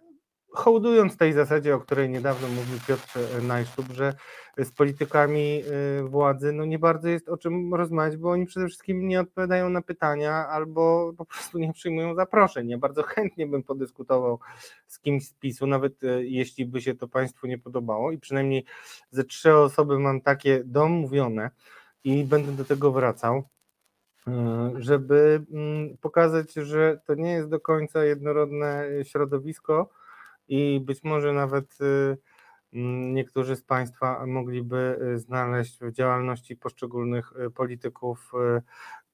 hołdując tej zasadzie, o której niedawno mówił Piotr Najsztub, że z politykami y, władzy no nie bardzo jest o czym rozmawiać, bo oni przede wszystkim nie odpowiadają na pytania albo po prostu nie przyjmują zaproszeń. Ja bardzo chętnie bym podyskutował z kimś z PiSu, nawet y, jeśli by się to Państwu nie podobało i przynajmniej ze trzy osoby mam takie domówione i będę do tego wracał, y, żeby mm, pokazać, że to nie jest do końca jednorodne środowisko i być może nawet y, mm, niektórzy z Państwa mogliby y, znaleźć w działalności poszczególnych y, polityków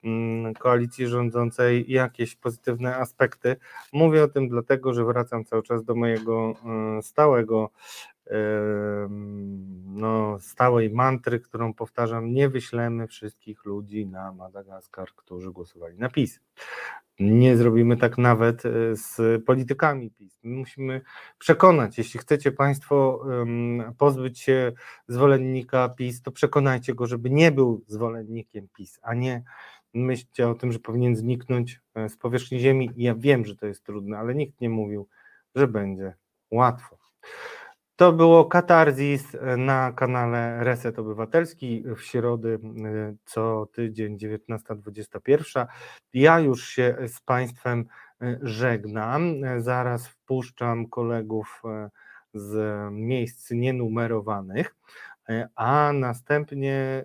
mm, koalicji rządzącej jakieś pozytywne aspekty. Mówię o tym dlatego, że wracam cały czas do mojego stałego no, stałej mantry, którą powtarzam, nie wyślemy wszystkich ludzi na Madagaskar, którzy głosowali na PiS. Nie zrobimy tak nawet e, z politykami PiS. My musimy przekonać, jeśli chcecie Państwo pozbyć się zwolennika PiS, to przekonajcie go, żeby nie był zwolennikiem PiS, a nie myślcie o tym, że powinien zniknąć e, z powierzchni ziemi. Ja wiem, że to jest trudne, ale nikt nie mówił, że będzie łatwo. To było Katarzis e, na kanale Reset Obywatelski w środę e, co tydzień 19.21. Ja już się z Państwem e, żegnam. Zaraz wpuszczam kolegów z miejsc nienumerowanych, a następnie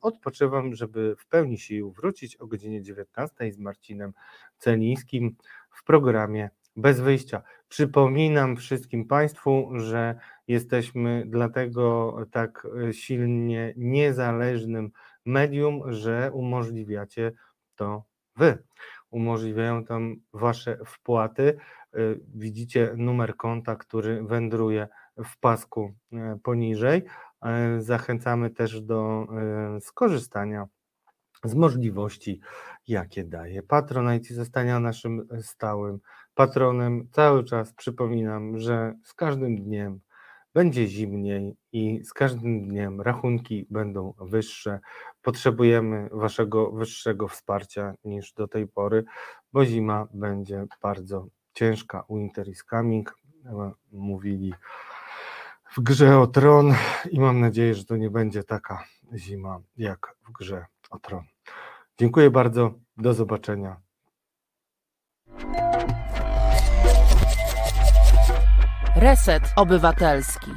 odpoczywam, żeby w pełni sił wrócić o godzinie 19 z Marcinem Celińskim w programie Bez Wyjścia. Przypominam wszystkim Państwu, że jesteśmy dlatego tak e, silnie niezależnym medium, że umożliwiacie to Wy. Umożliwiają tam Wasze wpłaty. E, Widzicie numer konta, który wędruje w pasku e, poniżej. Zachęcamy też do skorzystania z możliwości, jakie daje Patronite i zostania naszym stałym patronem. Cały czas przypominam, że z każdym dniem będzie zimniej i z każdym dniem rachunki będą wyższe. Potrzebujemy Waszego wyższego wsparcia niż do tej pory, bo zima będzie bardzo ciężka. Winter is coming, e, mówili w grze o tron i mam nadzieję, że to nie będzie taka zima jak w grze o tron. Dziękuję bardzo, do zobaczenia. Reset Obywatelski.